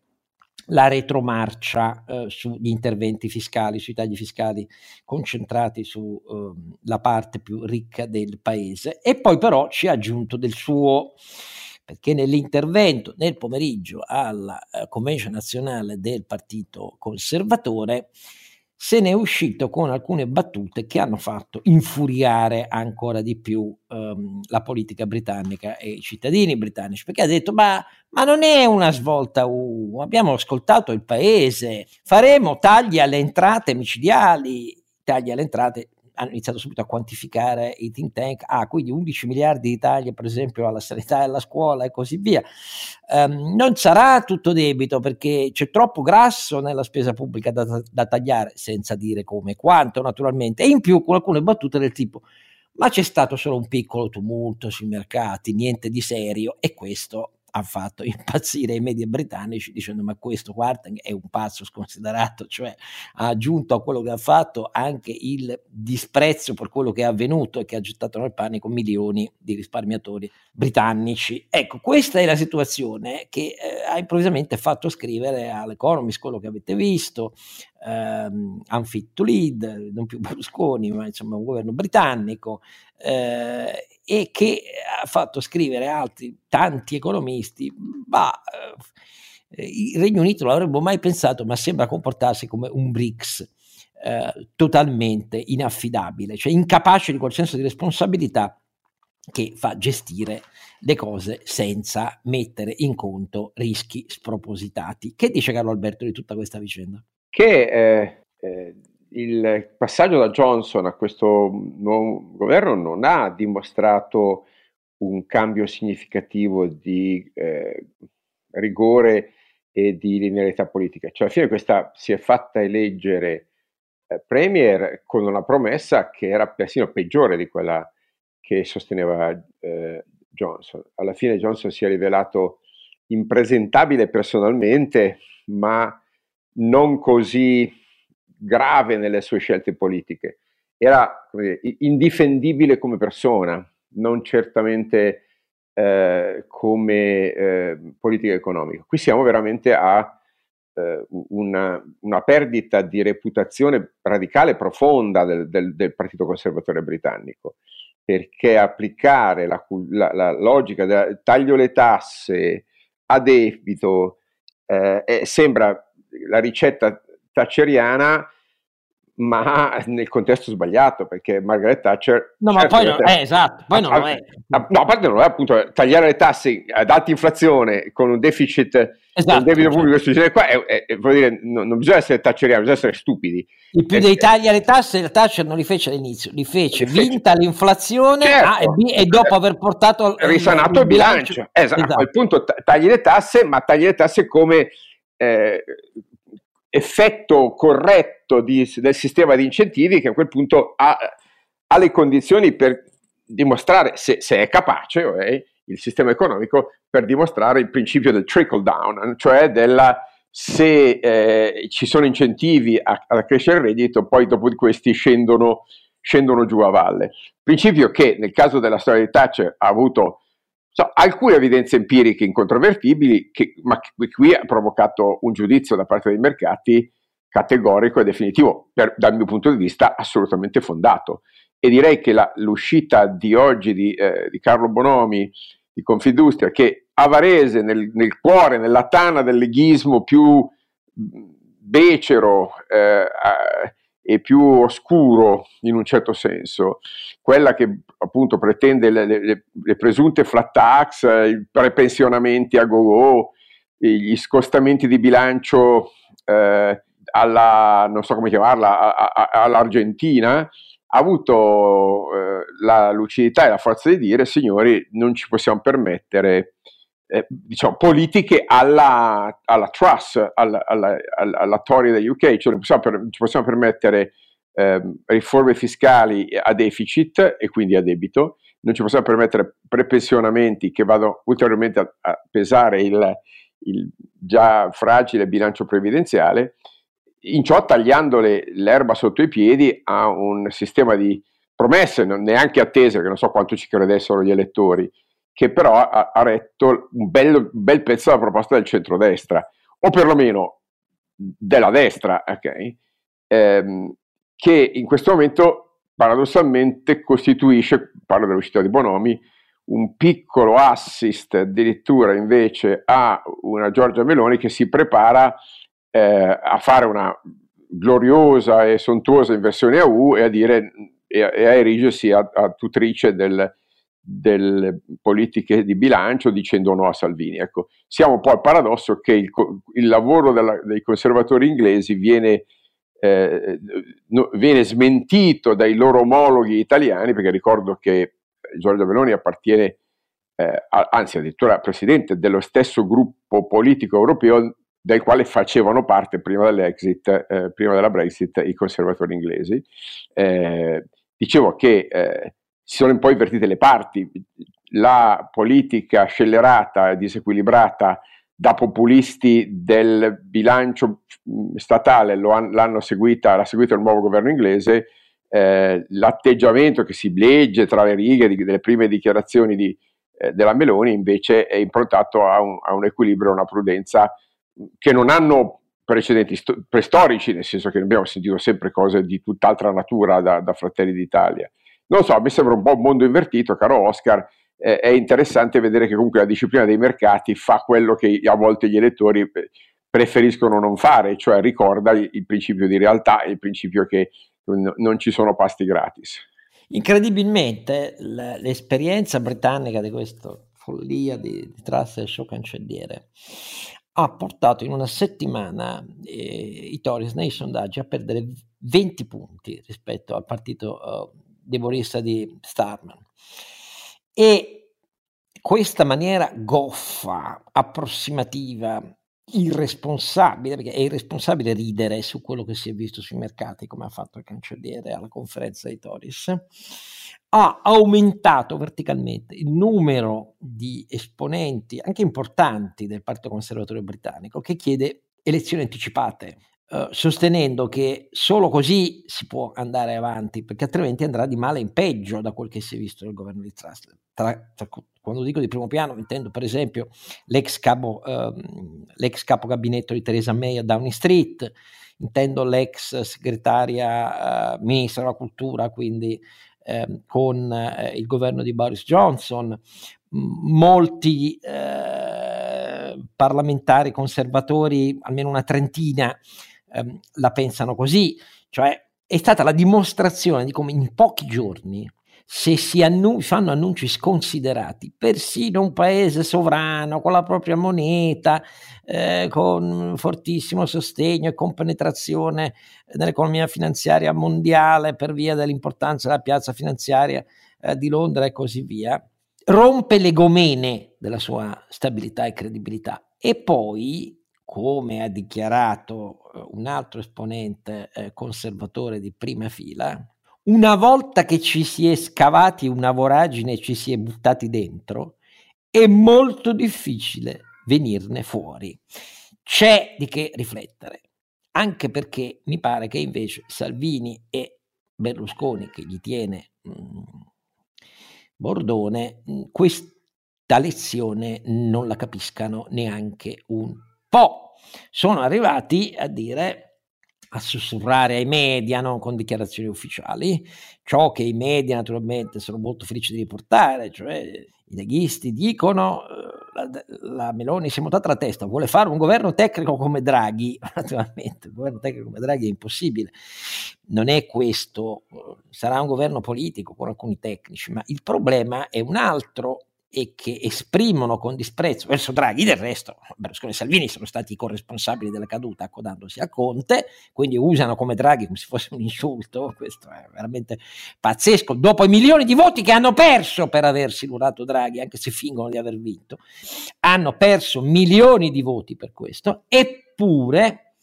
la retromarcia eh, sugli interventi fiscali, sui tagli fiscali concentrati sulla ehm, parte più ricca del paese e poi però ci ha aggiunto del suo perché nell'intervento nel pomeriggio alla uh, convention nazionale del Partito Conservatore se ne è uscito con alcune battute che hanno fatto infuriare ancora di più um, la politica britannica e i cittadini britannici, perché ha detto ma, ma non è una svolta U, abbiamo ascoltato il paese, faremo tagli alle entrate micidiali, tagli alle entrate hanno iniziato subito a quantificare i think tank, ah, quindi 11 miliardi di tagli per esempio alla sanità e alla scuola e così via. Um, non sarà tutto debito perché c'è troppo grasso nella spesa pubblica da, da tagliare, senza dire come e quanto naturalmente, e in più con alcune battute del tipo ma c'è stato solo un piccolo tumulto sui mercati, niente di serio e questo ha fatto impazzire i media britannici dicendo ma questo Quarteng è un pazzo sconsiderato, cioè ha aggiunto a quello che ha fatto anche il disprezzo per quello che è avvenuto e che ha gettato nel panico milioni di risparmiatori britannici. Ecco, questa è la situazione che eh, ha improvvisamente fatto scrivere all'Economist quello che avete visto, ehm, unfit to lead, non più Berlusconi, ma insomma un governo britannico, eh, e che ha fatto scrivere altri tanti economisti, ma eh, il Regno Unito non l'avrebbe mai pensato, ma sembra comportarsi come un BRICS. Eh, totalmente inaffidabile, cioè incapace di quel senso di responsabilità che fa gestire le cose senza mettere in conto rischi spropositati. Che dice Carlo Alberto di tutta questa vicenda? Che eh, eh, il passaggio da Johnson a questo nuovo governo non ha dimostrato un cambio significativo di eh, rigore e di linearità politica. Cioè, alla fine questa si è fatta eleggere eh, Premier con una promessa che era persino peggiore di quella che sosteneva eh, Johnson. Alla fine Johnson si è rivelato impresentabile personalmente, ma non così grave nelle sue scelte politiche. Era come dire, indifendibile come persona, non certamente eh, come eh, politica economica. Qui siamo veramente a eh, una, una, perdita di reputazione radicale profonda del, del, del, Partito Conservatore britannico, perché applicare la, la, la logica del taglio le tasse a debito eh, sembra la ricetta thatcheriana ma nel contesto sbagliato, perché Margaret Thatcher... No, certo, ma poi non è, esatto, poi non a, è. A, no, a parte non è appunto tagliare le tasse ad alta inflazione con un deficit, esatto, un debito pubblico certo. questo qua, è, è, dire, non, non, bisogna essere tacceriani, bisogna essere stupidi. Il più dei tagli alle tasse, la Thatcher non li fece all'inizio, li fece vinta l'inflazione certo. ah, e, e, dopo aver portato... Risanato il bilancio. bilancio. Esatto, esatto. al punto tagli le tasse, ma tagli le tasse come... Eh, effetto corretto di, del sistema di incentivi che a quel punto ha, ha le condizioni per dimostrare se, se è capace okay, il sistema economico per dimostrare il principio del trickle down, cioè della se eh, ci sono incentivi a, a, crescere il reddito, poi dopo di questi scendono, scendono giù a valle. Principio che nel caso della storia di Thatcher ha avuto So, alcune evidenze empiriche incontrovertibili, che, ma che qui ha provocato un giudizio da parte dei mercati categorico e definitivo, per, dal mio punto di vista assolutamente fondato. E direi che la, l'uscita di oggi di, eh, di, Carlo Bonomi di Confindustria, che a Varese, nel, nel cuore, nella tana del leghismo più becero, eh, e più oscuro in un certo senso, quella che appunto pretende le, le, le presunte flat tax, i prepensionamenti a go-go, gli scostamenti di bilancio eh, alla, non so come chiamarla, a, a, all'Argentina, ha avuto eh, la lucidità e la forza di dire, signori, non ci possiamo permettere eh, diciamo, politiche alla, alla Truss, alla, alla, alla, Tory degli UK, cioè possiamo per, ci possiamo permettere eh, riforme fiscali a deficit e quindi a debito, non ci possiamo permettere prepensionamenti che vadano ulteriormente a, a pesare il, il, già fragile bilancio previdenziale, in ciò tagliandole l'erba sotto i piedi a un sistema di promesse, non neanche attese, che non so quanto ci credessero gli elettori, che però ha, ha retto un bel, bel, pezzo della proposta del centrodestra, o perlomeno della destra, ok? Ehm, che in questo momento paradossalmente costituisce, parlo dell'uscita di Bonomi, un piccolo assist addirittura invece a una Giorgia Meloni che si prepara eh, a fare una gloriosa e sontuosa inversione a U e a dire e a, e a erigersi a, a tutrice del, delle politiche di bilancio dicendo no a Salvini. Ecco, siamo poi al paradosso che il, il lavoro della, dei conservatori inglesi viene, eh, no, viene, smentito dai loro omologhi italiani, perché ricordo che Giorgia Meloni appartiene, eh, a, anzi addirittura presidente dello stesso gruppo politico europeo del quale facevano parte prima eh, prima della Brexit, i conservatori inglesi. Eh, dicevo che eh, si sono poi invertite le parti. La politica scellerata e disequilibrata da populisti del bilancio statale han, l'hanno seguita, l'ha seguito il nuovo governo inglese, eh, l'atteggiamento che si legge tra le righe di, delle prime dichiarazioni di, eh, della Meloni invece è improntato a un, a un equilibrio, a una prudenza che non hanno precedenti sto- prestorici, nel senso che abbiamo sentito sempre cose di tutt'altra natura da, da Fratelli d'Italia. Non so, mi sembra un po' un mondo invertito, caro Oscar. Eh, è interessante vedere che comunque la disciplina dei mercati fa quello che a volte gli elettori eh, preferiscono non fare, cioè ricorda il, il principio di realtà e il principio che non ci sono pasti gratis. Incredibilmente l'esperienza britannica di questa follia di, di trust e show cancelliere ha portato in una settimana eh, i Tories nei sondaggi a perdere 20 punti rispetto al partito uh, debolista di Starman. E questa maniera goffa, approssimativa, irresponsabile, perché è irresponsabile ridere su quello che si è visto sui mercati, come ha fatto il cancelliere alla conferenza di Toris, ha aumentato verticalmente il numero di esponenti, anche importanti, del Partito Conservatore britannico, che chiede elezioni anticipate eh, sostenendo che solo così si può andare avanti, perché altrimenti andrà di male in peggio da quel che si è visto nel governo di Truss. Tra, tra, quando dico di primo piano intendo per esempio l'ex capo, ehm, l'ex capo gabinetto di Theresa May a Downing Street, intendo l'ex segretaria eh, ministra della cultura, quindi eh, con eh, il governo di Boris Johnson, molti eh, parlamentari conservatori, almeno una trentina, ehm, la pensano così, cioè è stata la dimostrazione di come in pochi giorni se si annu- fanno annunci sconsiderati, persino un paese sovrano con la propria moneta, eh, con fortissimo sostegno e compenetrazione nell'economia finanziaria mondiale per via dell'importanza della piazza finanziaria eh, di Londra e così via, rompe le gomene della sua stabilità e credibilità. E poi come ha dichiarato eh, un altro esponente eh, conservatore di prima fila, una volta che ci si è scavati una voragine e ci si è buttati dentro, è molto difficile venirne fuori. C'è di che riflettere, anche perché mi pare che invece Salvini e Berlusconi, che gli tiene mh, mm, Bordone, mh, mm, questa lezione non la capiscano neanche un po'. Sono arrivati a dire a sussurrare ai media non con dichiarazioni ufficiali, ciò che i media naturalmente sono molto felici di riportare, cioè i leghisti dicono eh, la, la Meloni si è montata la testa, vuole fare un governo tecnico come Draghi, naturalmente un governo tecnico come Draghi è impossibile, non è questo, sarà un governo politico con alcuni tecnici, ma il problema è un altro e che esprimono con disprezzo verso Draghi, del resto Berlusconi e Salvini sono stati i corresponsabili della caduta accodandosi a Conte, quindi usano come Draghi come se fosse un insulto, questo è veramente pazzesco, dopo i milioni di voti che hanno perso per aver simulato Draghi, anche se fingono di aver vinto, hanno perso milioni di voti per questo, eppure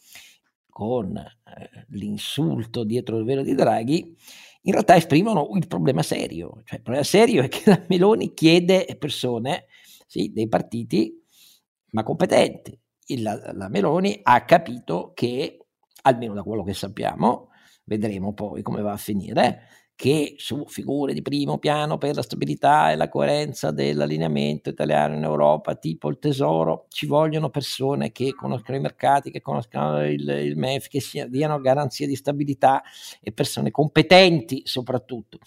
con eh, l'insulto dietro il velo di Draghi, in realtà esprimono il problema serio. Cioè, il problema serio è che la Meloni chiede persone, sì, dei partiti, ma competenti. La, la Meloni ha capito che, almeno da quello che sappiamo, vedremo poi come va a finire, che su figure di primo piano per la stabilità e la coerenza dell'allineamento italiano in Europa, tipo il Tesoro, ci vogliono persone che conoscono i mercati, che conoscono il, il MEF, che sia, diano garanzie di stabilità e persone competenti soprattutto.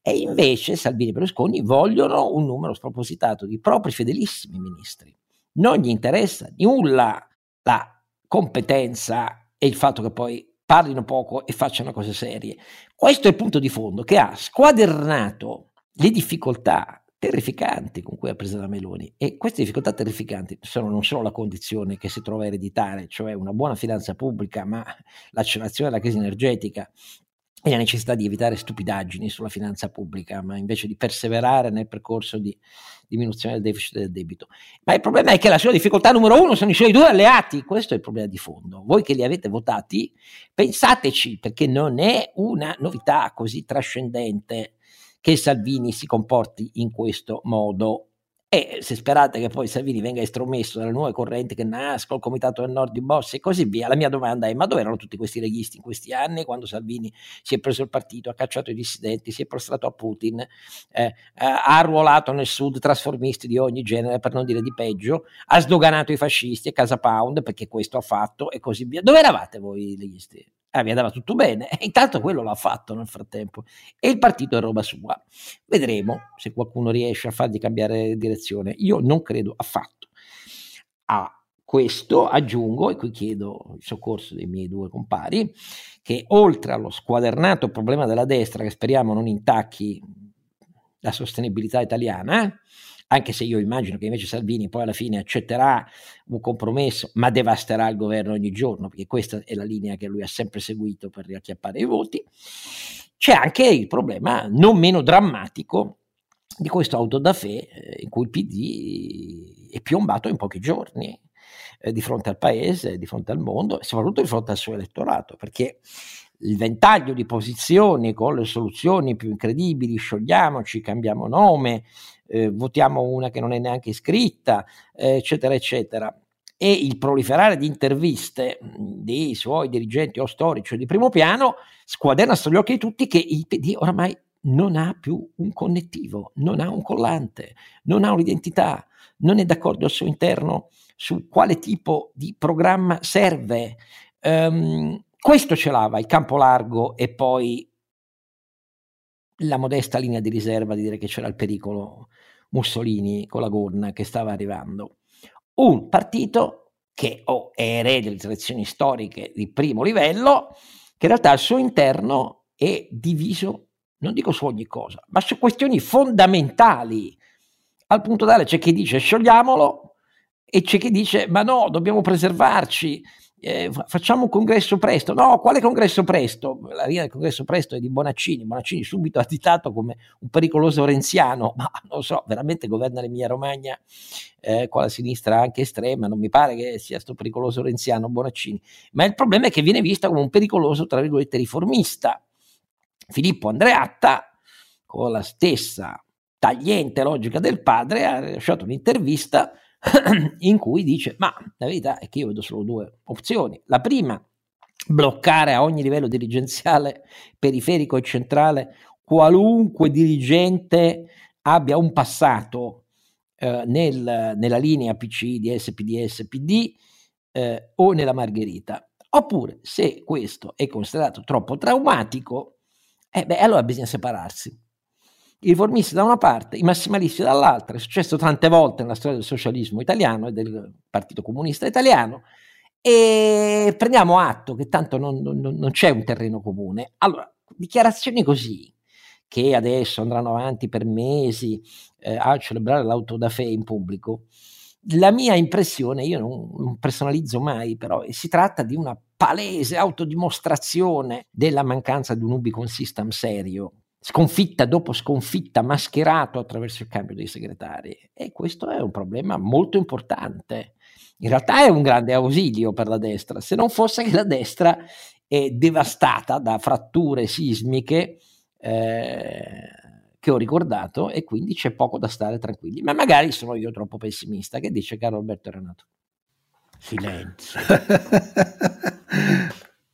E invece Salvini e Berlusconi vogliono un numero spropositato di propri fedelissimi ministri. Non gli interessa nulla la competenza e il fatto che poi parlino poco e facciano cose serie. Questo è il punto di fondo che ha squadernato le difficoltà terrificanti con cui ha preso la Meloni e queste difficoltà terrificanti sono non solo la condizione che si trova a ereditare, cioè una buona finanza pubblica, ma l'accelerazione della crisi energetica e la necessità di evitare stupidaggini sulla finanza pubblica, ma invece di perseverare nel percorso di diminuzione del deficit del debito. Ma il problema è che la sua difficoltà numero uno sono i suoi due alleati, questo è il problema di fondo. Voi che li avete votati, pensateci, perché non è una novità così trascendente che Salvini si comporti in questo modo e se sperate che poi Salvini venga estromesso dalle nuove correnti che nascono, il Comitato del Nord di Bossi e così via, la mia domanda è: ma dove erano tutti questi leghisti in questi anni quando Salvini si è preso il partito, ha cacciato i dissidenti, si è prostrato a Putin, eh, ha arruolato nel sud trasformisti di ogni genere, per non dire di peggio, ha sdoganato i fascisti e Casa Pound perché questo ha fatto e così via. Dove eravate voi leghisti? Ah, vi andava tutto bene. E intanto quello l'ha fatto nel frattempo. E il partito è roba sua. Vedremo se qualcuno riesce a fargli cambiare direzione. Io non credo affatto. A questo aggiungo, e qui chiedo il soccorso dei miei due compari, che oltre allo squadernato problema della destra, che speriamo non intacchi la sostenibilità italiana, anche se io immagino che invece Salvini poi alla fine accetterà un compromesso, ma devasterà il governo ogni giorno, perché questa è la linea che lui ha sempre seguito per riacchiappare i voti. C'è anche il problema non meno drammatico di questo auto da fe eh, in cui il PD è piombato in pochi giorni eh, di fronte al paese, di fronte al mondo e soprattutto di fronte al suo elettorato, perché il ventaglio di posizioni con le soluzioni più incredibili, sciogliamoci, cambiamo nome, eh, votiamo una che non è neanche iscritta, eh, eccetera, eccetera. E il proliferare di interviste dei suoi dirigenti o storici di primo piano squaderna sugli occhi di tutti che il PD oramai non ha più un connettivo, non ha un collante, non ha un'identità, non è d'accordo al suo interno su quale tipo di programma serve. Um, questo ce l'ava il campo largo e poi la modesta linea di riserva di dire che c'era il pericolo Mussolini con la gonna che stava arrivando. Un partito che o è erede di tradizioni storiche di primo livello, che in realtà al suo interno è diviso, non dico su ogni cosa, ma su questioni fondamentali, al punto tale c'è chi dice sciogliamolo e c'è chi dice ma no, dobbiamo preservarci, eh, facciamo un congresso presto. No, quale congresso presto? La linea del congresso presto è di Bonaccini. Bonaccini subito additato come un pericoloso renziano, ma non so, veramente governa l'Emilia Romagna eh, con la sinistra anche estrema. Non mi pare che sia sto pericoloso renziano Bonaccini. Ma il problema è che viene vista come un pericoloso, tra virgolette, riformista. Filippo Andreatta, con la stessa tagliente logica del padre, ha lasciato un'intervista in cui dice, ma la verità è che io vedo solo due opzioni. La prima, bloccare a ogni livello dirigenziale, periferico e centrale, qualunque dirigente abbia un passato eh, nel, nella linea PC, DS, PDS, PD eh, o nella Margherita. Oppure, se questo è considerato troppo traumatico, eh beh, allora bisogna separarsi i riformisti da una parte, i massimalisti dall'altra, è successo tante volte nella storia del socialismo italiano e del Partito Comunista Italiano, e prendiamo atto che tanto non, non, non c'è un terreno comune. Allora, dichiarazioni così, che adesso andranno avanti per mesi eh, a celebrare l'auto da fede in pubblico, la mia impressione, io non, non, personalizzo mai, però si tratta di una palese autodimostrazione della mancanza di un Ubicon System serio sconfitta dopo sconfitta, mascherato attraverso il cambio dei segretari. E questo è un problema molto importante. In realtà è un grande ausilio per la destra, se non fosse che la destra è devastata da fratture sismiche eh, che ho ricordato e quindi c'è poco da stare tranquilli. Ma magari sono io troppo pessimista. Che dice caro Alberto Renato? Silenzio.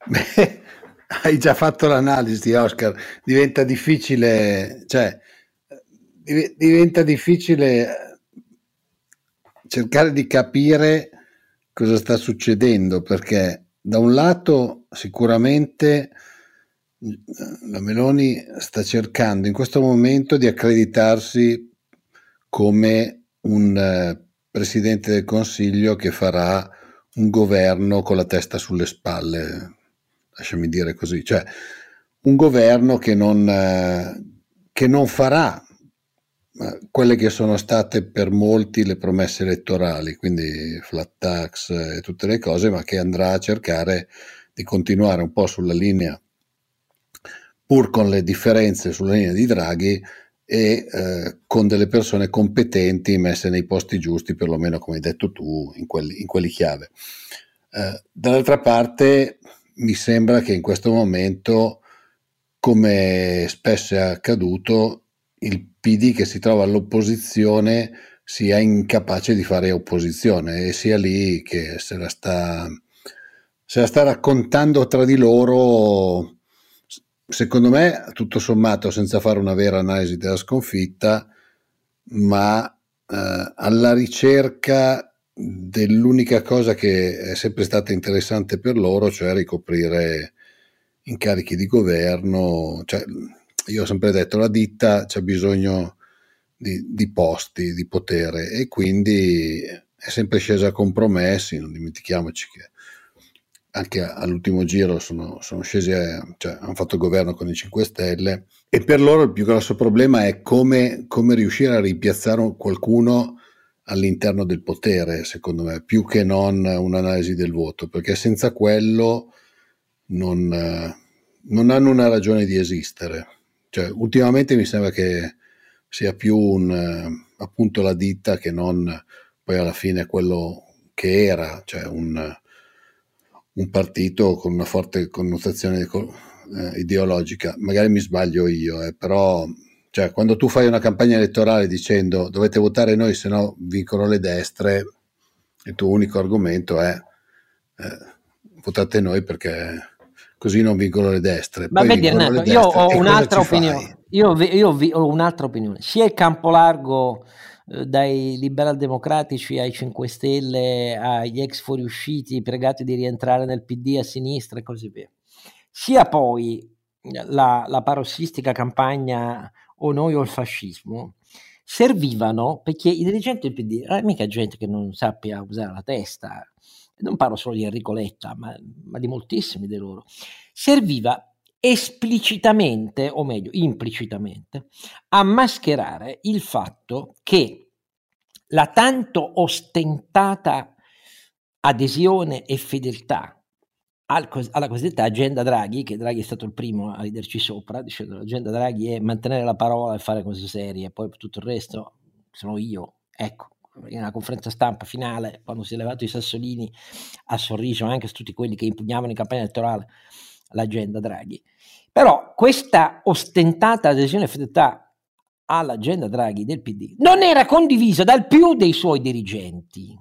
Beh, hai già fatto l'analisi, Oscar. Diventa difficile, cioè, diventa difficile cercare di capire cosa sta succedendo, perché da un lato sicuramente la Meloni sta cercando in questo momento di accreditarsi come un eh, presidente del Consiglio che farà un governo con la testa sulle spalle, lasciami dire così, cioè un governo che non, eh, che non farà eh, quelle che sono state per molti le promesse elettorali, quindi flat tax e tutte le cose, ma che andrà a cercare di continuare un po' sulla linea, pur con le differenze sulla linea di Draghi e eh, con delle persone competenti messe nei posti giusti, perlomeno come hai detto tu, in quelli, in quelli chiave. Eh, dall'altra parte mi sembra che in questo momento, come spesso è accaduto, il PD che si trova all'opposizione sia incapace di fare opposizione e sia lì che se la sta, se la sta raccontando tra di loro, secondo me, tutto sommato, senza fare una vera analisi della sconfitta, ma eh, alla ricerca dell'unica cosa che è sempre stata interessante per loro, cioè ricoprire incarichi di governo. Cioè, io ho sempre detto la ditta c'è bisogno di, di, posti, di potere e quindi è sempre scesa a compromessi, non dimentichiamoci che anche all'ultimo giro sono, sono scesi, a, cioè, hanno fatto il governo con i 5 Stelle e per loro il più grosso problema è come, come riuscire a rimpiazzare qualcuno all'interno del potere, secondo me, più che non un'analisi del voto, perché senza quello non, non hanno una ragione di esistere. Cioè, ultimamente mi sembra che sia più un, appunto la ditta che non poi alla fine quello che era, cioè un, un partito con una forte connotazione eh, ideologica. Magari mi sbaglio io, eh, però cioè, quando tu fai una campagna elettorale dicendo dovete votare noi, se no vincono le destre, il tuo unico argomento è eh, votate noi perché così non vincono le destre. Ma vedi io ho un'altra opinione. Io, io, ho un'altra opinione. Sia il campo largo eh, dai liberal democratici ai 5 Stelle, agli ex fuoriusciti pregati di rientrare nel PD a sinistra e così via. Sia poi la, la parossistica campagna o noi o il fascismo, servivano perché i dirigenti del PD, non è mica gente che non sappia usare la testa, non parlo solo di Enrico Letta, ma, ma di moltissimi di loro, serviva esplicitamente, o meglio implicitamente, a mascherare il fatto che la tanto ostentata adesione e fedeltà alla cosiddetta agenda Draghi, che Draghi è stato il primo a riderci sopra, dicendo l'agenda Draghi è mantenere la parola e fare cose serie, poi tutto il resto sono io. Ecco, in una conferenza stampa finale, quando si è levato i sassolini, ha sorriso anche su tutti quelli che impugnavano in campagna elettorale l'agenda Draghi. Però questa ostentata adesione e fedeltà all'agenda Draghi del PD non era condivisa dal più dei suoi dirigenti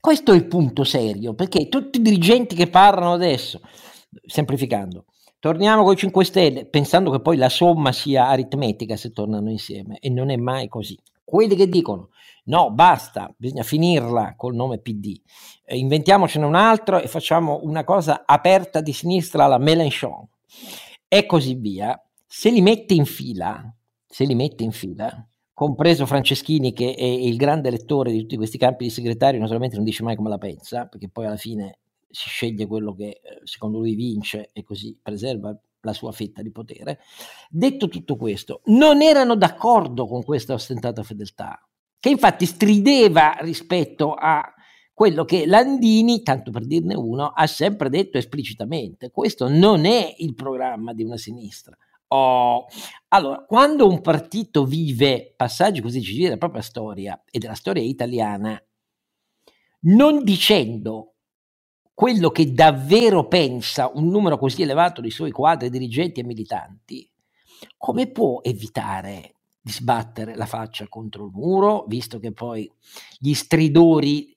questo è il punto serio, perché tutti i dirigenti che parlano adesso, semplificando, torniamo con i 5 Stelle, pensando che poi la somma sia aritmetica se tornano insieme, e non è mai così. Quelli che dicono no, basta, bisogna finirla col nome PD, eh, inventiamocene un altro e facciamo una cosa aperta di sinistra alla Mélenchon e così via, se li mette in fila, se li mette in fila, compreso Franceschini che è il grande lettore di tutti questi campi di segretario, naturalmente non dice mai come la pensa, perché poi alla fine si sceglie quello che eh, secondo lui vince e così preserva la sua fetta di potere. Detto tutto questo, non erano d'accordo con questa ostentata fedeltà, che infatti strideva rispetto a quello che Landini, tanto per dirne uno, ha sempre detto esplicitamente. Questo non è il programma di una sinistra. Oh. Allora, quando un partito vive passaggi così decisivi della propria storia e della storia italiana, non dicendo quello che davvero pensa un numero così elevato di suoi quadri dirigenti e militanti, come può evitare di sbattere la faccia contro il muro, visto che poi gli stridori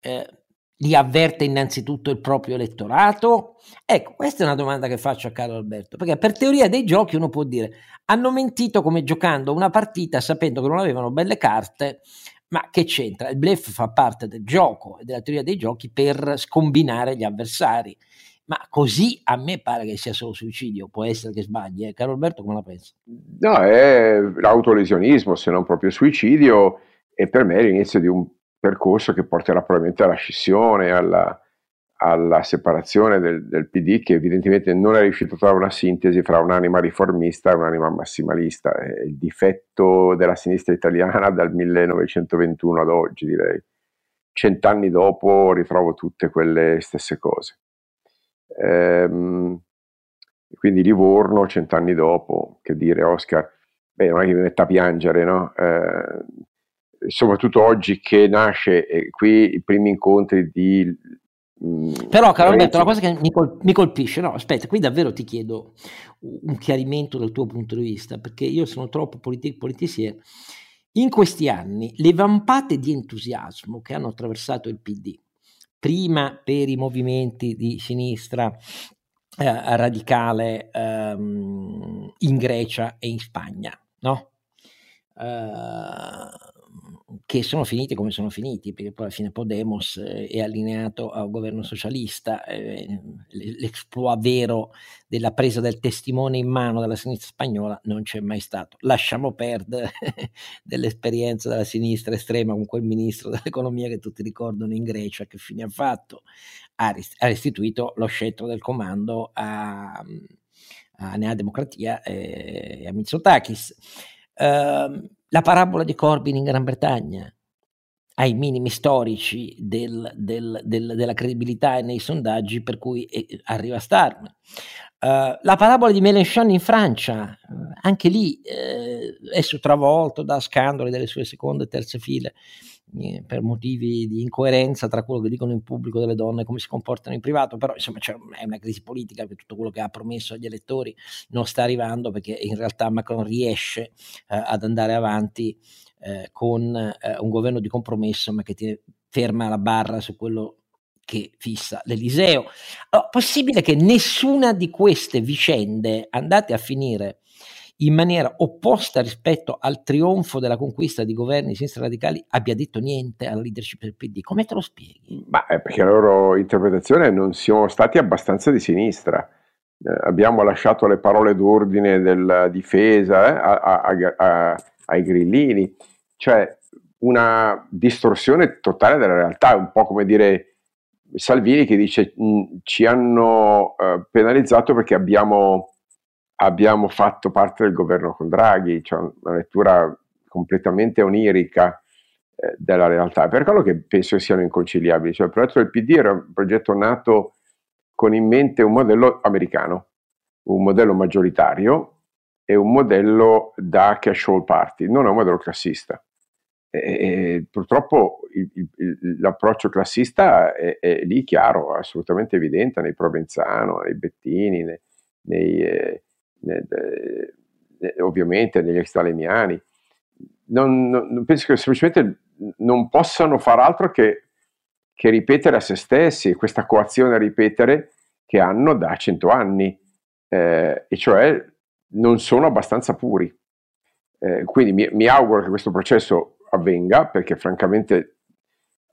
eh, li avverte innanzitutto il proprio elettorato? Ecco, questa è una domanda che faccio a Carlo Alberto, perché per teoria dei giochi uno può dire hanno mentito come giocando una partita sapendo che non avevano belle carte, ma che c'entra? Il bluff fa parte del gioco e della teoria dei giochi per scombinare gli avversari. Ma così a me pare che sia solo suicidio, può essere che sbagli. Eh? Caro Alberto, come la pensi? No, è l'autolesionismo, se non proprio suicidio, e per me è l'inizio di un percorso che porterà probabilmente alla scissione, alla, alla separazione del, del, PD che evidentemente non è riuscito a trovare una sintesi fra un'anima riformista e un'anima massimalista. È il difetto della sinistra italiana dal 1921 ad oggi, direi. Cent'anni dopo ritrovo tutte quelle stesse cose. Ehm, quindi Livorno, cent'anni dopo, che dire Oscar, beh, non è che mi metta a piangere, no? Eh, soprattutto oggi che nasce eh, qui i primi incontri di... Mh, mm, Però, caro Alberto, una cosa che mi, col- mi, colpisce, no, aspetta, qui davvero ti chiedo un chiarimento dal tuo punto di vista, perché io sono troppo politi- politicier. In questi anni le vampate di entusiasmo che hanno attraversato il PD, prima per i movimenti di sinistra eh, radicale ehm, in Grecia e in Spagna, no? Uh, che sono finiti come sono finiti, perché poi alla fine Podemos eh, è allineato a un governo socialista, eh, l'esploit vero della presa del testimone in mano dalla sinistra spagnola non c'è mai stato. Lasciamo perdere dell'esperienza della sinistra estrema con quel ministro dell'economia che tutti ricordano in Grecia, che fine ha fatto? Ha, restituito lo scettro del comando a, a Nea Democratia e a Mitsotakis. Uh, la parabola di Corbyn in Gran Bretagna, ai minimi storici del, del, del, della credibilità nei sondaggi per cui eh, arriva a starne. Uh, la parabola di Mélenchon in Francia, uh, anche lì eh, è travolto da scandali delle sue seconde e terze file eh, per motivi di incoerenza tra quello che dicono in pubblico delle donne e come si comportano in privato, però insomma è una crisi politica che tutto quello che ha promesso agli elettori non sta arrivando perché in realtà Macron riesce eh, ad andare avanti eh, con eh, un governo di compromesso ma che ti ferma la barra su quello che fissa l'Eliseo. Allora, possibile che nessuna di queste vicende andate a finire in maniera opposta rispetto al trionfo della conquista di governi di sinistra radicali abbia detto niente alla leadership del PD. Come te lo spieghi? È perché la loro interpretazione non siamo stati abbastanza di sinistra. Eh, abbiamo lasciato le parole d'ordine della difesa eh, a, a, a, ai grillini. Cioè, una distorsione totale della realtà, un po' come dire Salvini che dice ci hanno uh, penalizzato perché abbiamo, abbiamo, fatto parte del governo con Draghi, cioè una lettura completamente onirica eh, della realtà. Per quello che penso siano inconciliabili, cioè il progetto del PD era un progetto nato con in mente un modello americano, un modello maggioritario e un modello da cash all party, non è un modello classista. E, purtroppo il, il, l'approccio classista è, è, lì chiaro, assolutamente evidente nei Provenzano, nei Bettini, nei, nei, eh, ovviamente negli extralemiani. Non, non, penso che semplicemente non possano far altro che, che ripetere a se stessi questa coazione a ripetere che hanno da cento anni, eh, e cioè non sono abbastanza puri. Eh, quindi mi, mi auguro che questo processo avvenga, perché francamente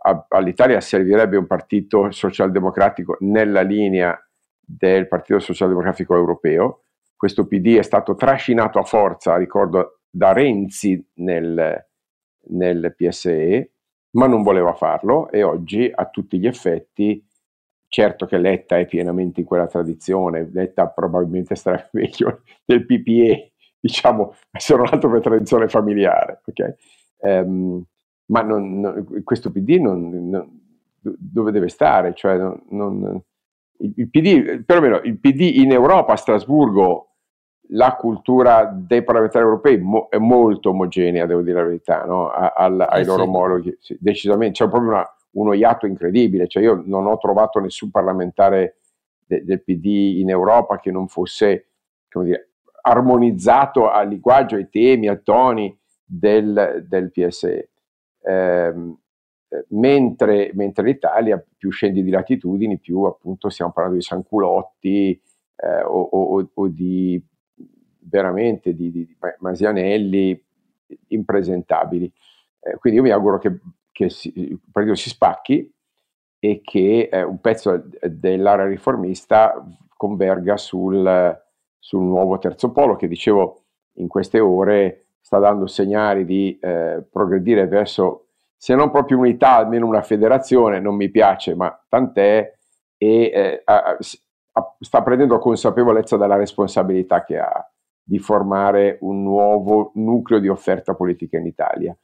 a, all'Italia servirebbe un partito socialdemocratico nella linea del Partito Socialdemocratico Europeo. Questo PD è stato trascinato a forza, ricordo, da Renzi nel, nel PSE, ma non voleva farlo e oggi a tutti gli effetti, certo che Letta è pienamente in quella tradizione, Letta probabilmente starà meglio del PPE, diciamo, se non altro per tradizione familiare, ok? Um, ma non, non, questo PD non, non, dove deve stare? Cioè il, il, PD, perlomeno il PD in Europa, a Strasburgo, la cultura dei parlamentari europei mo, è molto omogenea, devo dire la verità, no? a, al, ai eh loro sì. omologhi, sì, decisamente, c'è proprio una, uno iato incredibile, cioè io non ho trovato nessun parlamentare de, del PD in Europa che non fosse, come dire, armonizzato al linguaggio, ai temi, ai toni, del, del PSE. Ehm, eh, mentre, mentre, l'Italia più scendi di latitudini, più appunto stiamo parlando di Sanculotti eh, o, o, o, di veramente di, di, Masianelli impresentabili. Eh, quindi io mi auguro che, che si, si spacchi e che eh, un pezzo dell'area riformista converga sul, sul nuovo terzo polo che dicevo in queste ore sta dando segnali di eh, progredire verso, se non proprio unità, almeno una federazione, non mi piace, ma tant'è, e eh, a, a, sta prendendo consapevolezza della responsabilità che ha di formare un nuovo nucleo di offerta politica in Italia.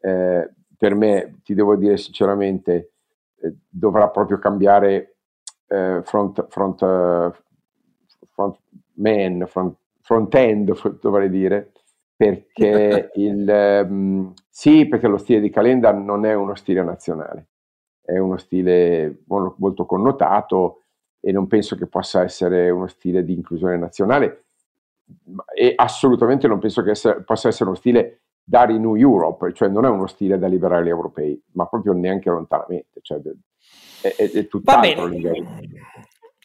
Eh, per me, ti devo dire sinceramente, eh, dovrà proprio cambiare eh, front, front, eh, front man, front, front end, dovrei dire, perché il, um, sì, perché lo stile di Calenda non è uno stile nazionale, è uno stile molto connotato e non penso che possa essere uno stile di inclusione nazionale e assolutamente non penso che essere, possa essere uno stile da Renew Europe, cioè non è uno stile da liberali europei, ma proprio neanche lontanamente, cioè è, è, è tutt'altro livello.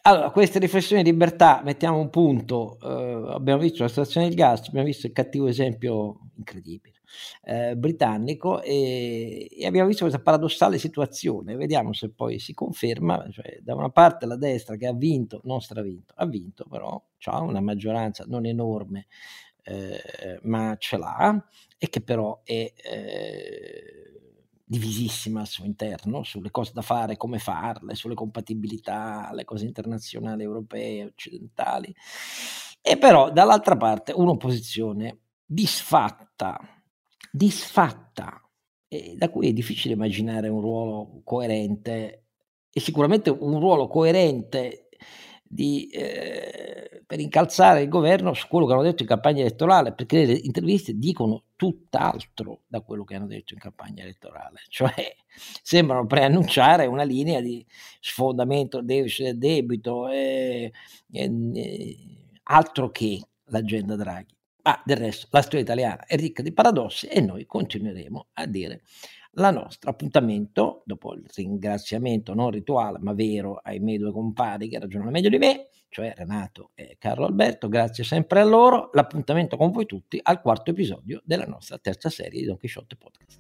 Allora, queste riflessioni di libertà, mettiamo un punto, eh, abbiamo visto la situazione del gas, abbiamo visto il cattivo esempio incredibile eh, britannico e, e, abbiamo visto questa paradossale situazione, vediamo se poi si conferma, cioè da una parte la destra che ha vinto, non stravinto, ha vinto però, ha una maggioranza non enorme, eh, ma ce l'ha e che però è eh, divisissima al suo interno sulle cose da fare, come farle, sulle compatibilità, le cose internazionali, europee, occidentali, e però dall'altra parte un'opposizione disfatta, disfatta, e da cui è difficile immaginare un ruolo coerente e sicuramente un ruolo coerente di, eh, per incalzare il governo su quello che hanno detto in campagna elettorale, perché le interviste dicono tutt'altro da quello che hanno detto in campagna elettorale, cioè sembrano preannunciare una linea di sfondamento del debito, e, e, altro che l'agenda Draghi. Ah, del resto, la storia italiana è ricca di paradossi e noi continueremo a dire la nostra. Appuntamento, dopo il ringraziamento non rituale ma vero ai miei due compari che ragionano meglio di me, cioè Renato e Carlo Alberto, grazie sempre a loro. L'appuntamento con voi tutti al quarto episodio della nostra terza serie di Don Quixote Podcast.